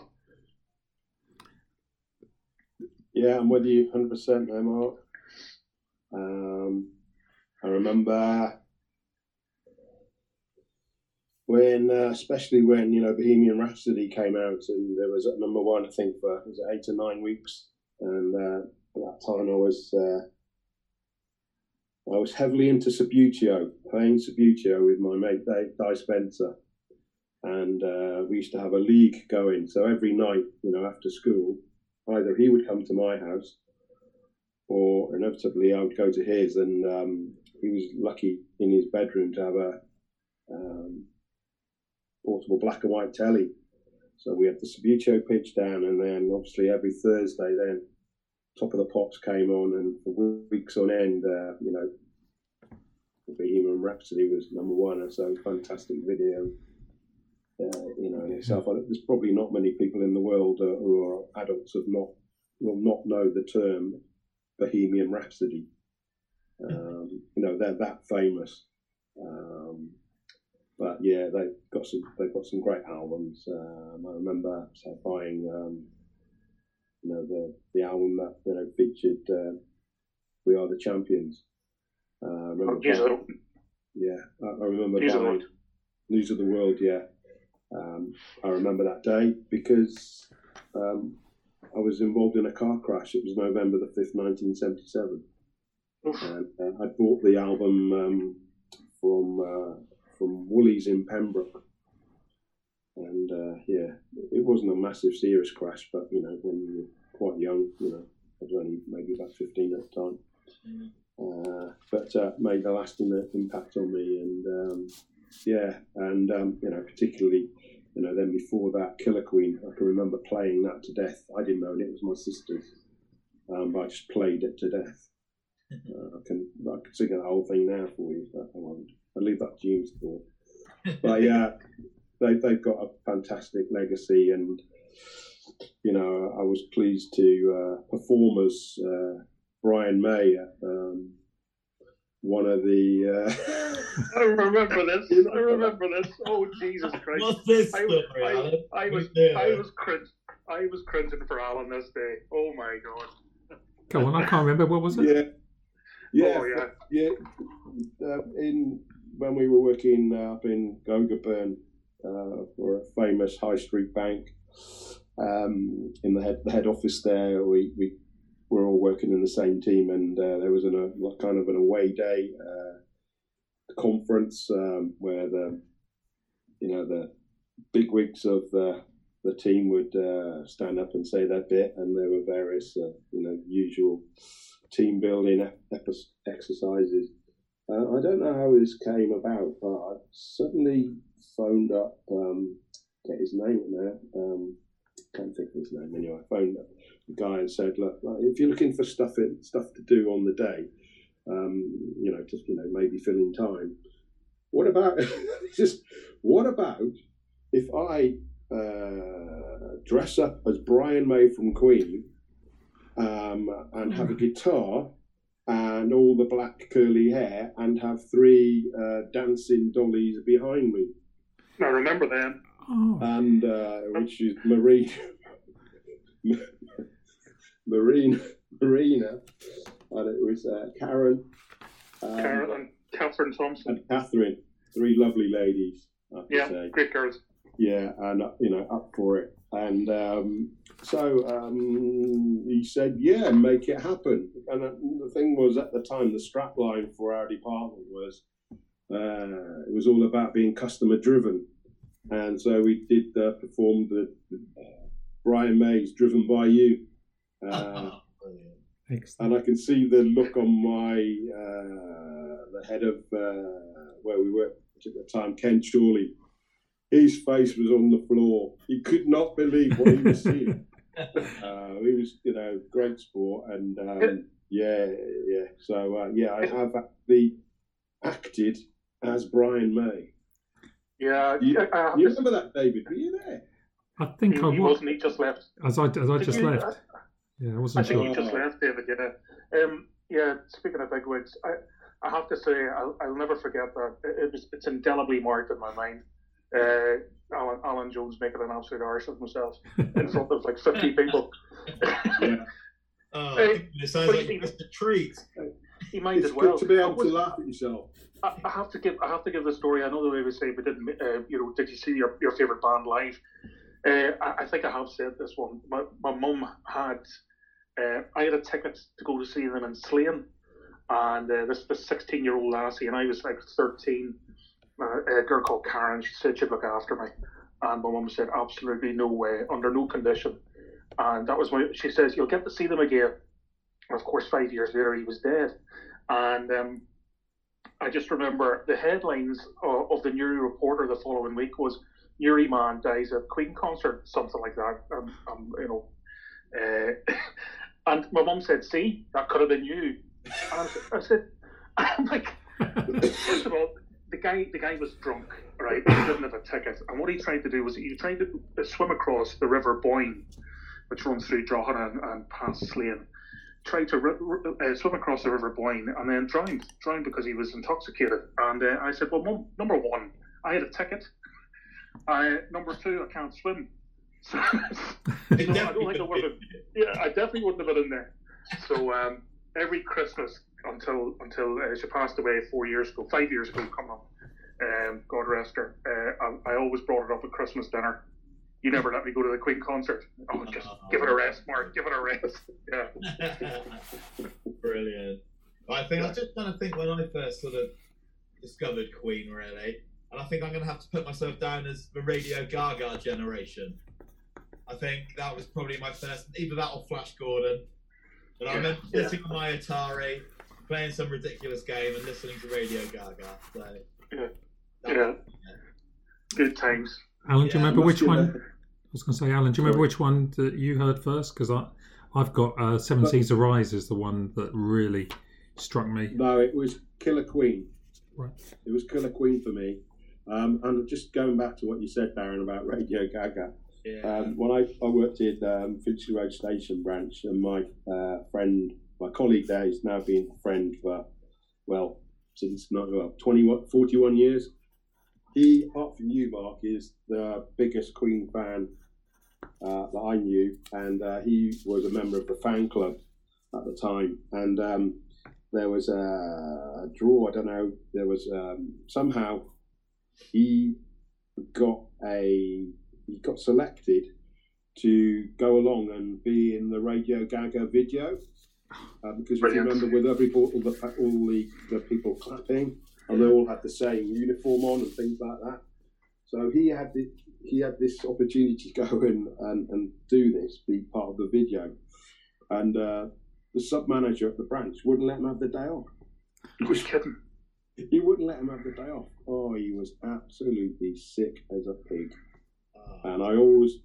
Yeah, I'm with you 100% there, Mark. Um, I remember when, uh, especially when, you know, Bohemian Rhapsody came out and there was at number one, I think, for was it eight or nine weeks. And uh, at that time I was. Uh, I was heavily into Subbuteo, playing Subbuteo with my mate Di Spencer, and uh, we used to have a league going. So every night, you know, after school, either he would come to my house or inevitably I would go to his. And um, he was lucky in his bedroom to have a um, portable black and white telly. So we had the Subbuteo pitch down, and then obviously every Thursday, then Top of the Pops came on, and for weeks on end, uh, you know, Bohemian Rhapsody was number one. And so fantastic video uh, you know, in itself. There's probably not many people in the world uh, who are adults have not will not know the term Bohemian Rhapsody. Um, you know, they're that famous. Um, but yeah, they've got some they've got some great albums. Um, I remember say, buying um, you know the the album that you know featured uh, "We Are the Champions." Uh, I remember buying, yeah, I, I remember News buying, of News of the World. Yeah, um, I remember that day because um, I was involved in a car crash. It was November the 5th, 1977. And uh, I bought the album um, from uh, from Woolies in Pembroke. And uh, yeah, it wasn't a massive, serious crash, but you know, when you quite young. You know, I was only maybe about fifteen at the time. Mm. Uh, but uh, made a lasting impact on me, and um, yeah, and um, you know, particularly, you know, then before that, Killer Queen, I can remember playing that to death. I didn't know it was my sister's, um, but I just played it to death. Uh, I can I can sing the whole thing now for you, but I won't. I'll leave that to you for. But yeah, they they've got a fantastic legacy, and you know, I was pleased to uh, perform as uh, Brian May um, one of the. Uh... I remember this. I remember this. Oh Jesus Christ! What's this I, story, I, Alan? I was Yeah. I was cringe. I was cringing for Alan this day. Oh my god. Go on, I can't remember. What was it? Yeah, yeah, Oh yeah. yeah. Uh, in when we were working uh, up in Gogarburn uh, for a famous high street bank, um, in the head the head office there, we we were all working in the same team, and uh, there was an, a kind of an away day uh, conference um, where the you know the big wigs of the the team would uh, stand up and say their bit, and there were various uh, you know usual team building exercises. Uh, I don't know how this came about, but I suddenly phoned up, um, get his name now, um, can't think of his name anyway. I phoned the guy and said, look, like, if you're looking for stuff in, stuff to do on the day, um, you know, just you know maybe fill in time. What about just what about if I uh, dress up as Brian May from Queen um, and have a guitar and all the black curly hair and have three uh, dancing dollies behind me, I remember then. Oh, and uh, which is Marine, Marine, Marina, and it was uh, Karen, um, Karen and Catherine Thompson. and Catherine, three lovely ladies. I Yeah, say. great girls. yeah, and uh, you know, up for it. And um, so um, he said, "Yeah, make it happen." And uh, the thing was, at the time, the strapline for our department was uh, it was all about being customer driven, and so we did uh, perform the, the Brian May's "Driven by You." Uh, and I can see the look on my uh, the head of uh, where we were at the time, Ken Chorley. His face was on the floor. He could not believe what he was seeing. uh, he was, you know, great sport, and um, yeah, yeah. So uh, yeah, I have actually acted as Brian May. Yeah, You- I, I You remember that, David? Were you there? I think he, I he was wasn't. He just left. as I as I Did just you- left. Yeah, I I wasn't think sure. he just left, David. Yeah. Um, yeah. Speaking of bigwigs, I, I have to say I'll, I'll never forget that. It, it was it's indelibly marked in my mind. Uh, Alan, Alan Jones making an absolute arse of himself in front of like 50 people. Yeah. Oh, Hey, it sounds but like he- just a treat. He might It's as well. good to be I able to laugh at yourself. I, I have to give I have to give the story. I know the way we say, but didn't uh, you know? Did you see your, your favorite band live? Uh, I, I think I have said this one. My my mum had uh, I had a ticket to go to see them in Slane, and uh, this this sixteen year old lassie, and I was like thirteen. Uh, a girl called Karen. She said she'd look after me, and my mum said absolutely no way, under no condition. And that was my. She says you'll get to see them again. Of course, five years later, he was dead, and. Um, I just remember the headlines of, of the Newry Reporter the following week was Newry man dies at Queen concert, something like that. Um, um, you know, uh, and my mum said, "See, that could have been you." And I said, "I'm like, first of all, the guy, the guy was drunk, right? He didn't have a ticket, and what he tried to do was he tried to swim across the River Boyne, which runs through Drogheda and, and past Slane." Tried to ri- uh, swim across the River Boyne and then drowned, drowned because he was intoxicated. And uh, I said, well, mum, number one, I had a ticket. I, number two, I can't swim. So, so I definitely don't think I would have. Yeah, I definitely wouldn't have been in there. So um, every Christmas until until uh, she passed away four years ago, five years ago, come up, um, God rest her. Uh, I, I always brought it up at Christmas dinner. You never let me go to the Queen concert. Oh, just give it a rest, Mark. Give it a rest. Yeah. Brilliant. I think I was just trying to think when I first sort of discovered Queen, really, and I think I'm going to have to put myself down as the Radio Gaga generation. I think that was probably my first, either that or Flash Gordon. And I Yeah, remember yeah. sitting on my Atari, playing some ridiculous game and listening to Radio Gaga. So, Yeah. Yeah. Good times. Alan, do you remember which one? be I was going to say, Alan, do you remember which one that you heard first? Because I, I've got uh, Seven But- Seas of Rhye is the one that really struck me. No, it was Killer Queen. Right. It was Killer Queen for me. Um, and just going back to what you said, Darren, about Radio Gaga. yeah. Um, when I, I worked in um, Finchley Road Station branch, and my uh, friend, my colleague there, has now been a friend for, well, since not, well, 21, 41 years. He, apart from you, Mark, is the biggest Queen fan uh, that I knew, and uh, he was a member of the fan club at the time. And um, there was a, a draw, I don't know, there was um, somehow he got a he got selected to go along and be in the Radio Gaga video uh, because if you remember with every all the all the, the people clapping and they all had the same uniform on and things like that. So he had the, he had this opportunity to go and, and, and do this, be part of the video, and uh, the sub manager at the branch wouldn't let him have the day off. Who's kidding? He wouldn't let him have the day off. Oh, he was absolutely sick as a pig. Oh, And I always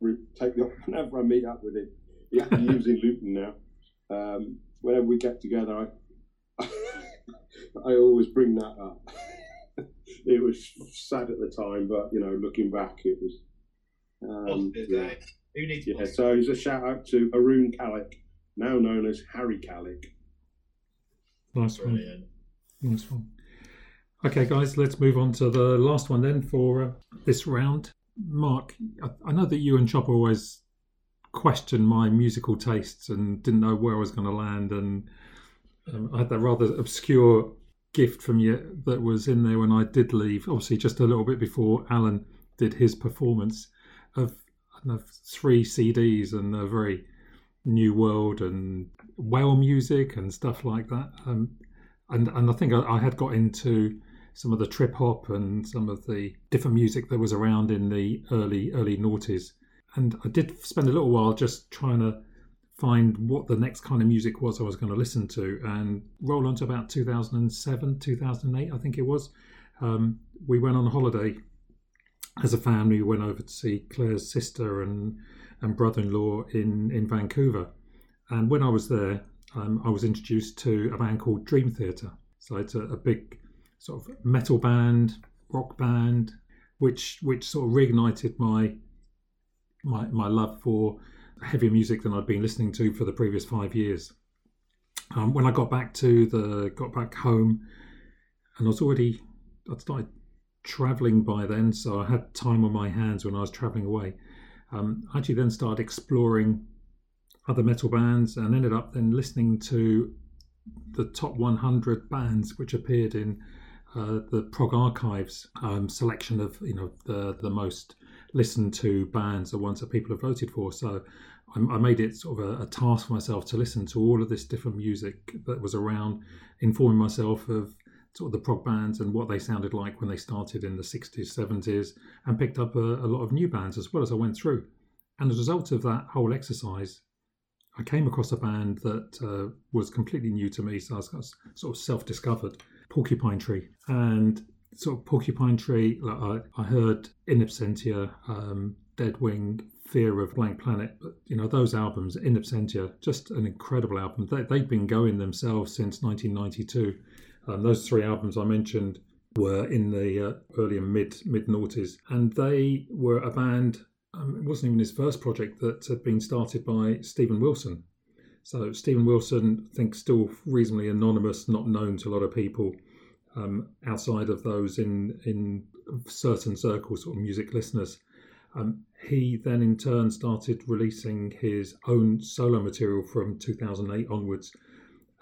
re- take the whenever I meet up with him. He lives in Luton now. Um, whenever we get together, I I always bring that up. it was sad at the time, but you know, looking back, it was. Um, positive, yeah. eh? Who needs yeah, positive? so it's a shout out to Arun Kallick, now known as Harry Kallick. Nice one. Nice one. Okay, guys, let's move on to the last one then for uh, this round. Mark, I, I know that you and Chopper always questioned my musical tastes and didn't know where I was going to land, and um, I had that rather obscure gift from you that was in there when I did leave. Obviously, just a little bit before Alan did his performance of know, three CDs and a very new world and whale music and stuff like that. Um, and and I think I, I had got into some of the trip hop and some of the different music that was around in the early early noughties. And I did spend a little while just trying to find what the next kind of music was I was going to listen to, and roll on to about 2007, 2008, I think it was. Um, we went on a holiday as a family. We went over to see Claire's sister and and brother-in-law in in Vancouver. And when I was there, um, I was introduced to a band called Dream Theater. So it's a, a big sort of metal band, rock band, which which sort of reignited my my my love for heavier music than I'd been listening to for the previous five years. Um, when I got back to the got back home, and I was already I'd started traveling by then, so I had time on my hands when I was traveling away. Um, I actually then started exploring other metal bands and ended up then listening to the top 100 bands which appeared in uh, the Prog Archives um, selection of you know the the most listened to bands, the ones that people have voted for. So I, I made it sort of a, a task for myself to listen to all of this different music that was around, informing myself of sort of the prog bands and what they sounded like when they started in the 60s, 70s, and picked up a, a lot of new bands as well as I went through. And as a result of that whole exercise, I came across a band that uh, was completely new to me, so I was sort of self-discovered, Porcupine Tree, and sort of Porcupine Tree. Like I, I heard In Absentia, um, Deadwing, Fear of Blank Planet, but you know those albums, In Absentia, just an incredible album. They, they've been going themselves since 1992. Um, those three albums I mentioned were in the uh, early and mid mid noughties, and they were a band. Um, it wasn't even his first project that had been started by Steven Wilson. So Steven Wilson, I think, still reasonably anonymous, not known to a lot of people um, outside of those in in certain circles, sort of music listeners. Um, he then, in turn, started releasing his own solo material from 2008 onwards,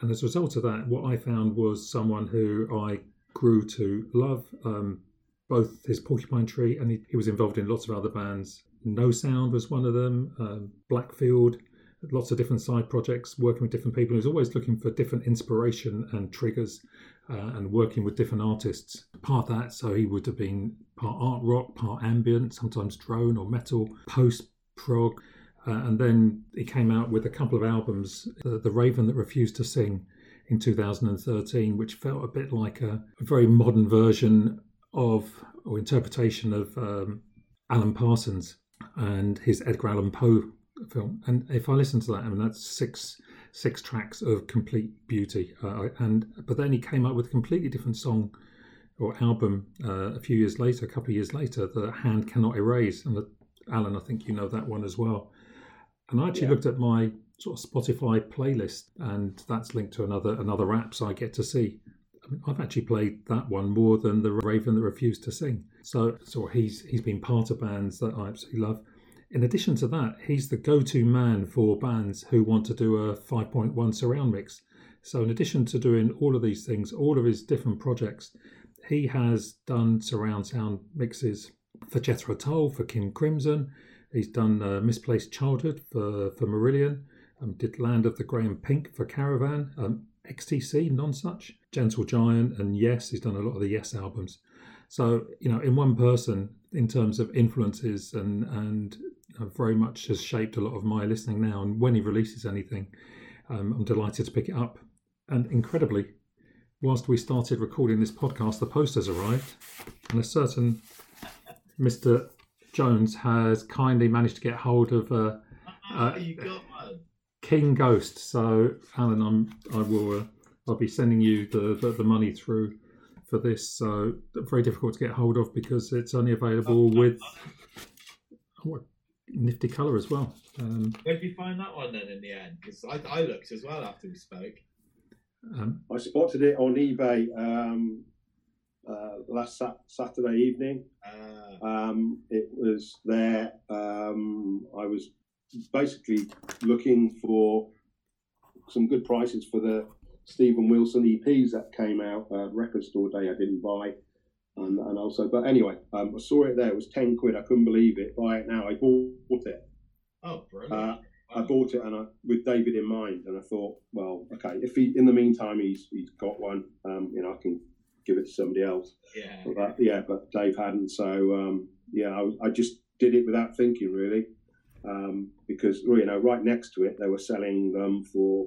and as a result of that, what I found was someone who I grew to love. Um, both his Porcupine Tree and he, he, was involved in lots of other bands. No Sound was one of them. Um, Blackfield, lots of different side projects, working with different people. He was always looking for different inspiration and triggers, uh, and working with different artists. Part of that, so he would have been part art rock, part ambient, sometimes drone or metal, post prog. Uh, and then he came out with a couple of albums, uh, The Raven That Refused to Sing in 2013, which felt a bit like a, a very modern version of or interpretation of um, Alan Parsons and his Edgar Allan Poe film. And if I listen to that, I mean that's six six tracks of complete beauty. Uh, and but then he came up with a completely different song or album uh, a few years later, a couple of years later, The Hand Cannot Erase. And the, Alan, I think you know that one as well. And I actually yeah. looked at my sort of Spotify playlist, and that's linked to another another so I get to see. I mean, I've actually played that one more than the Raven that refused to sing. So, so he's he's been part of bands that I absolutely love. In addition to that, he's the go-to man for bands who want to do a 5.1 surround mix. So, in addition to doing all of these things, all of his different projects, he has done surround sound mixes for Jethro Tull, for King Crimson. He's done uh, Misplaced Childhood for, for Marillion. Um, did Land of the Grey and Pink for Caravan. Um, XTC, Nonsuch, Gentle Giant, and Yes. He's done a lot of the Yes albums. So, you know, in one person, in terms of influences and, and very much has shaped a lot of my listening now. And when he releases anything, um, I'm delighted to pick it up. And incredibly, whilst we started recording this podcast, the posters arrived, and a certain Mr. Jones has kindly managed to get hold of a, uh, a King Ghost. So, Alan, I'm I will uh, I'll be sending you the, the, the money through for this. So very difficult to get hold of because it's only available with what nifty colour as well. Um, Where did you find that one then in the end? Because I, I looked as well after we spoke. Um, I spotted it on eBay um, uh, last sat- Saturday evening. Uh, um, it was there. Um, I was basically looking for some good prices for the Steven Wilson EPs that came out. Uh, record store day I didn't buy. And, and also, but anyway, um, I saw it there. It was 10 quid. I couldn't believe it. Buy it now. I bought it. Oh, brilliant. Uh, I bought it and I, with David in mind, and I thought, well, okay, if he in the meantime he's he's got one, um, you know, I can give it to somebody else. Yeah. But, yeah, but Dave hadn't, so um, yeah, I, I, just did it without thinking really, um, because you know, right next to it they were selling them for,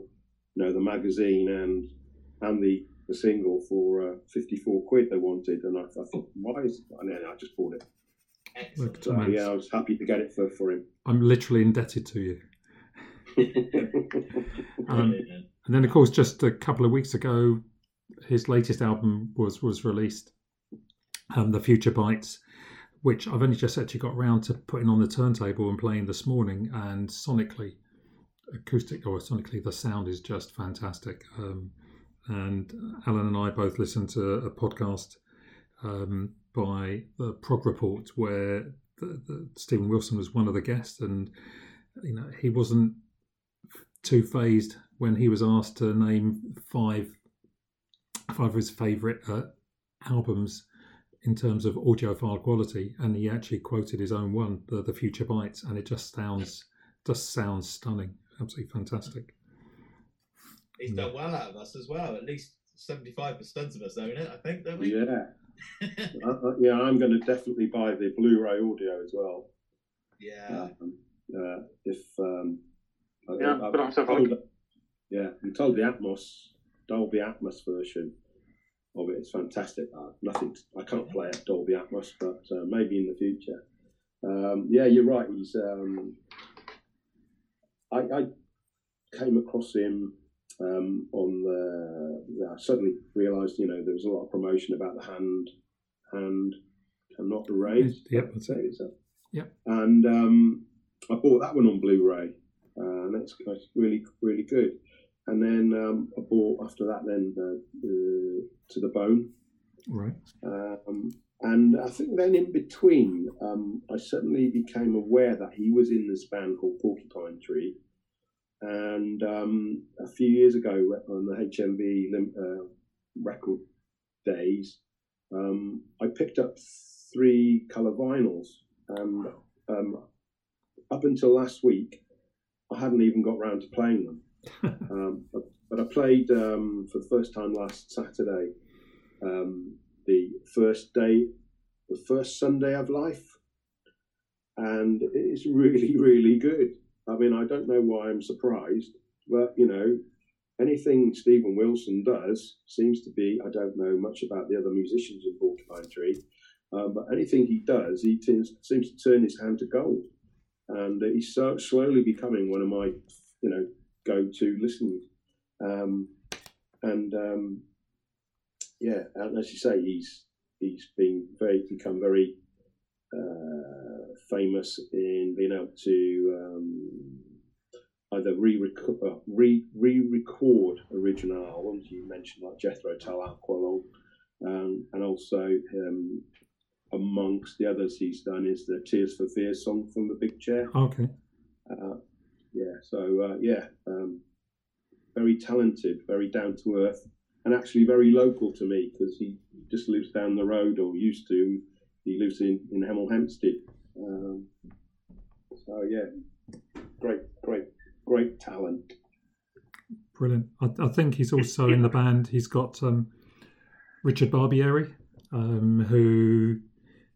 you know, the magazine and and the the single for uh, 54 quid they wanted, and I, I thought, why is? And then I just bought it. So, yeah, I was happy to get it for, for him. I'm literally indebted to you. um, and then, of course, just a couple of weeks ago, his latest album was was released, um, "The Future Bites," which I've only just actually got around to putting on the turntable and playing this morning. And sonically, acoustic or sonically, the sound is just fantastic. Um, and Alan and I both listened to a podcast um, by the Prog Report where the, the, Steven Wilson was one of the guests, and you know he wasn't too phased when he was asked to name five five of his favourite uh, albums in terms of audiophile quality, and he actually quoted his own one, the, the Future Bites, and it just sounds just sounds stunning, absolutely fantastic. He's done well out of us as well. At least seventy-five percent of us own it, I think, don't we? Yeah, uh, yeah. I'm going to definitely buy the Blu-ray audio as well. Yeah. Um, uh, if um, yeah, I, but I'm told, yeah, I'm told the Atmos Dolby Atmos version of it is fantastic. Uh, nothing, to, I can't play it Dolby Atmos, but uh, maybe in the future. Um, yeah, you're right. He's. Um, I, I, came across him um, on the. I suddenly realised, you know, there was a lot of promotion about the hand, hand, and not the raise. Yep, that's it. Yep. And um, I bought that one on Blu-ray, uh, and that's, really, really good. And then um, I bought after that then the to the bone. Right. Um, and I think then in between, um, I suddenly became aware that he was in this band called Porcupine Tree. And um, a few years ago on the HMV uh, record days, um, I picked up three colour vinyls. And um, up until last week, I hadn't even got round to playing them. um, but, but, I played um, for the first time last Saturday, um, the first day, the first Sunday of life, and it's really, really good. I mean, I don't know why I'm surprised, but you know, anything Steven Wilson does seems to be. I don't know much about the other musicians in Porcupine Tree, um, but anything he does, he seems to turn his hand to gold, and he's so slowly becoming one of my, you know, go-to listeners. Um, and um, yeah, and as you say, he's he's been very become very uh, famous in being able to um, either re-record, uh, re re-record original albums. You mentioned like Jethro Tull, Aqualung, um, and also um, amongst the others he's done is the Tears for Fears song from the Big Chair. Okay. Uh, yeah. So uh, yeah, um, very talented, very down to earth, and actually very local to me because he just lives down the road or used to. He lives in in Hemel Hempstead. Um, so yeah, great, great, great talent. Brilliant. I, I think he's also in the band. He's got um, Richard Barbieri, um, who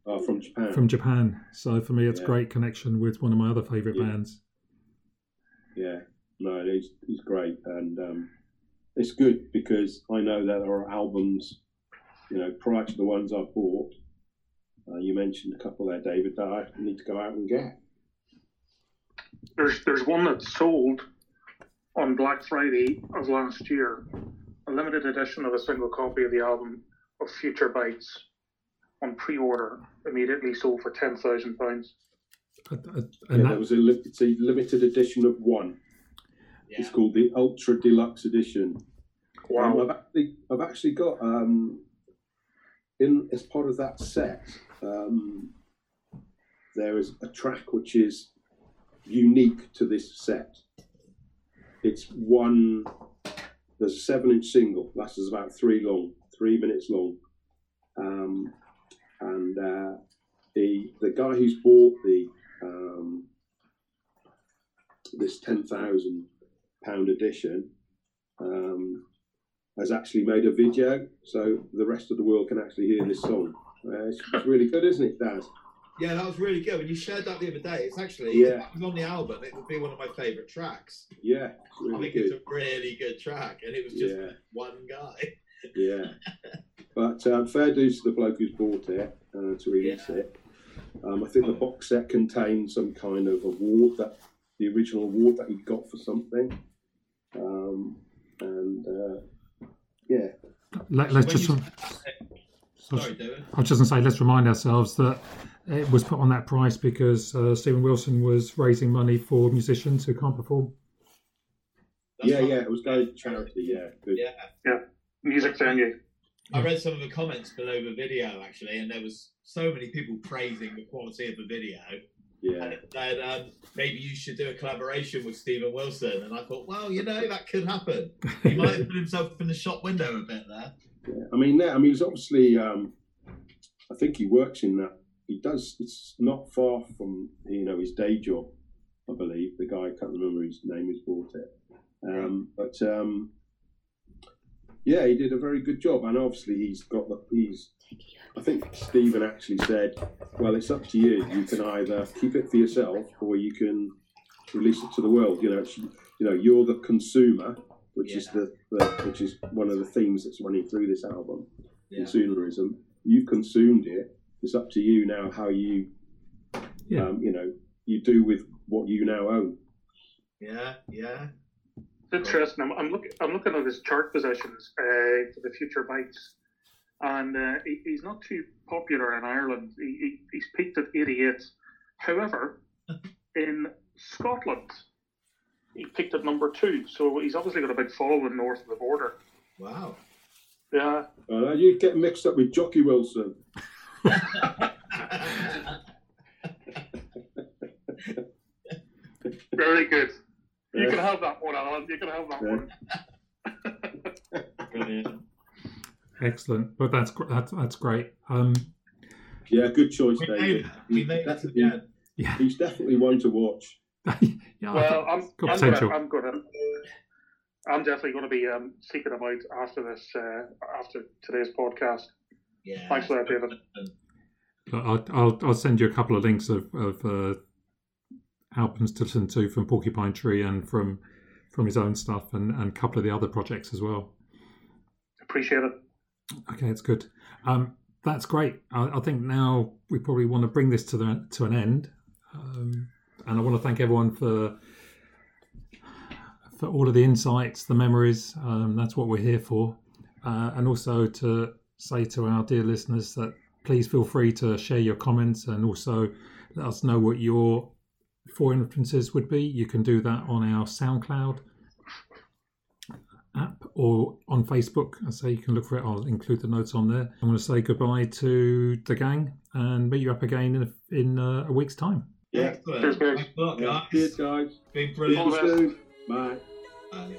uh, from Japan. From Japan. So for me, it's Yeah. great connection with one of my other favourite Yeah. bands. Yeah, no, he's he's great, and um, it's good because I know that there are albums, you know, prior to the ones I bought. Uh, you mentioned a couple there, David, that I need to go out and get. There's there's one that sold on Black Friday of last year, a limited edition of a single copy of the album of Future Bites on pre-order, immediately sold for ten thousand pounds. Uh, Yeah, And that, was a li- it's a limited edition of one. Yeah. It's called the Ultra Deluxe Edition. Um, Wow! I've actually I've actually got um, in as part of that set. Um, there is a track which is unique to this set. It's one. There's a seven-inch single. That's about three long, three minutes long, um, and uh, the the guy who's bought the um, this ten thousand pound edition um, has actually made a video, so the rest of the world can actually hear this song. Uh, it's, it's really good, isn't it, Daz? Yeah, that was really good. When you shared that the other day, it's actually Yeah. if it was on the album. It would be one of my favourite tracks. Yeah, it's I really think it's a really good track, and it was just Yeah. one guy. Yeah, but um, fair dues to the bloke who's bought it uh, to release it. Um, I think the box set contains some kind of award that the original award that he got for something, um, and uh, yeah, let, let's When just. you- so- Sorry, David. I was just going to say, let's remind ourselves that it was put on that price because uh, Steven Wilson was raising money for musicians who can't perform. That's yeah, right. yeah. It was going to charity. Yeah, good. Yeah. Music venue. I read some of the comments below the video actually, and there was so many people praising the quality of the video. yeah. And it said um, maybe you should do a collaboration with Steven Wilson. And I thought, well, you know, that could happen. He might have put himself in the shop window a bit there. Yeah, I mean, yeah, I mean, he's obviously. Um, I think he works in that. He does. It's not far from you know his day job. I believe the guy. I can't remember his name. Who's bought it. Um, but um, yeah, he did a very good job, and obviously he's got the. He's. I think Steven actually said, "Well, it's up to you. You can either keep it for yourself, or you can release it to the world. You know, it's, you know, you're the consumer, which is the, the which is one of the themes that's running through this album Yeah. consumerism. You've consumed it. It's up to you now how you, Yeah. um, you know, you do with what you now own. Yeah, yeah. It's interesting. I'm, I'm looking. I'm looking at his chart positions uh, for the future bites, and uh, he, he's not too popular in Ireland. He, he, he's peaked at 88. However, in Scotland, he picked at number two. So he's obviously got a big following north of the border. Wow. Yeah, Uh, you get mixed up with Jocky Wilson. very good. You Yeah. can have that one, Alan. You can have that Yeah. one. Brilliant. Excellent. But that's that's, that's great. Um, Yeah, good choice, We David. it. We made it definitely, yeah. he's definitely one to watch. yeah. I Well, thought- I'm, got I'm potential. gonna, I'm gonna, I'm definitely going to be um, seeking them out after this, uh, after today's podcast. Yeah. Thanks for that, David. I'll, I'll, I'll send you a couple of links of, of uh, albums to listen to from Porcupine Tree and from from his own stuff and, and a couple of the other projects as well. Appreciate it. Okay, it's good. Um, that's great. I, I, think now we probably want to bring this to the to an end, um, and I want to thank everyone for for all of the insights, the memories. Um, that's what we're here for, uh, and also to say to our dear listeners that please feel free to share your comments and also let us know what your four influences would be. You can do that on our SoundCloud app or on Facebook. I say you can look for it. I'll include the notes on there. I'm going to say goodbye to the gang and meet you up again in a, in uh, a week's time. Yeah. Excellent. Cheers, guys. Good guys. Guys. Been brilliant. Bye. Bye.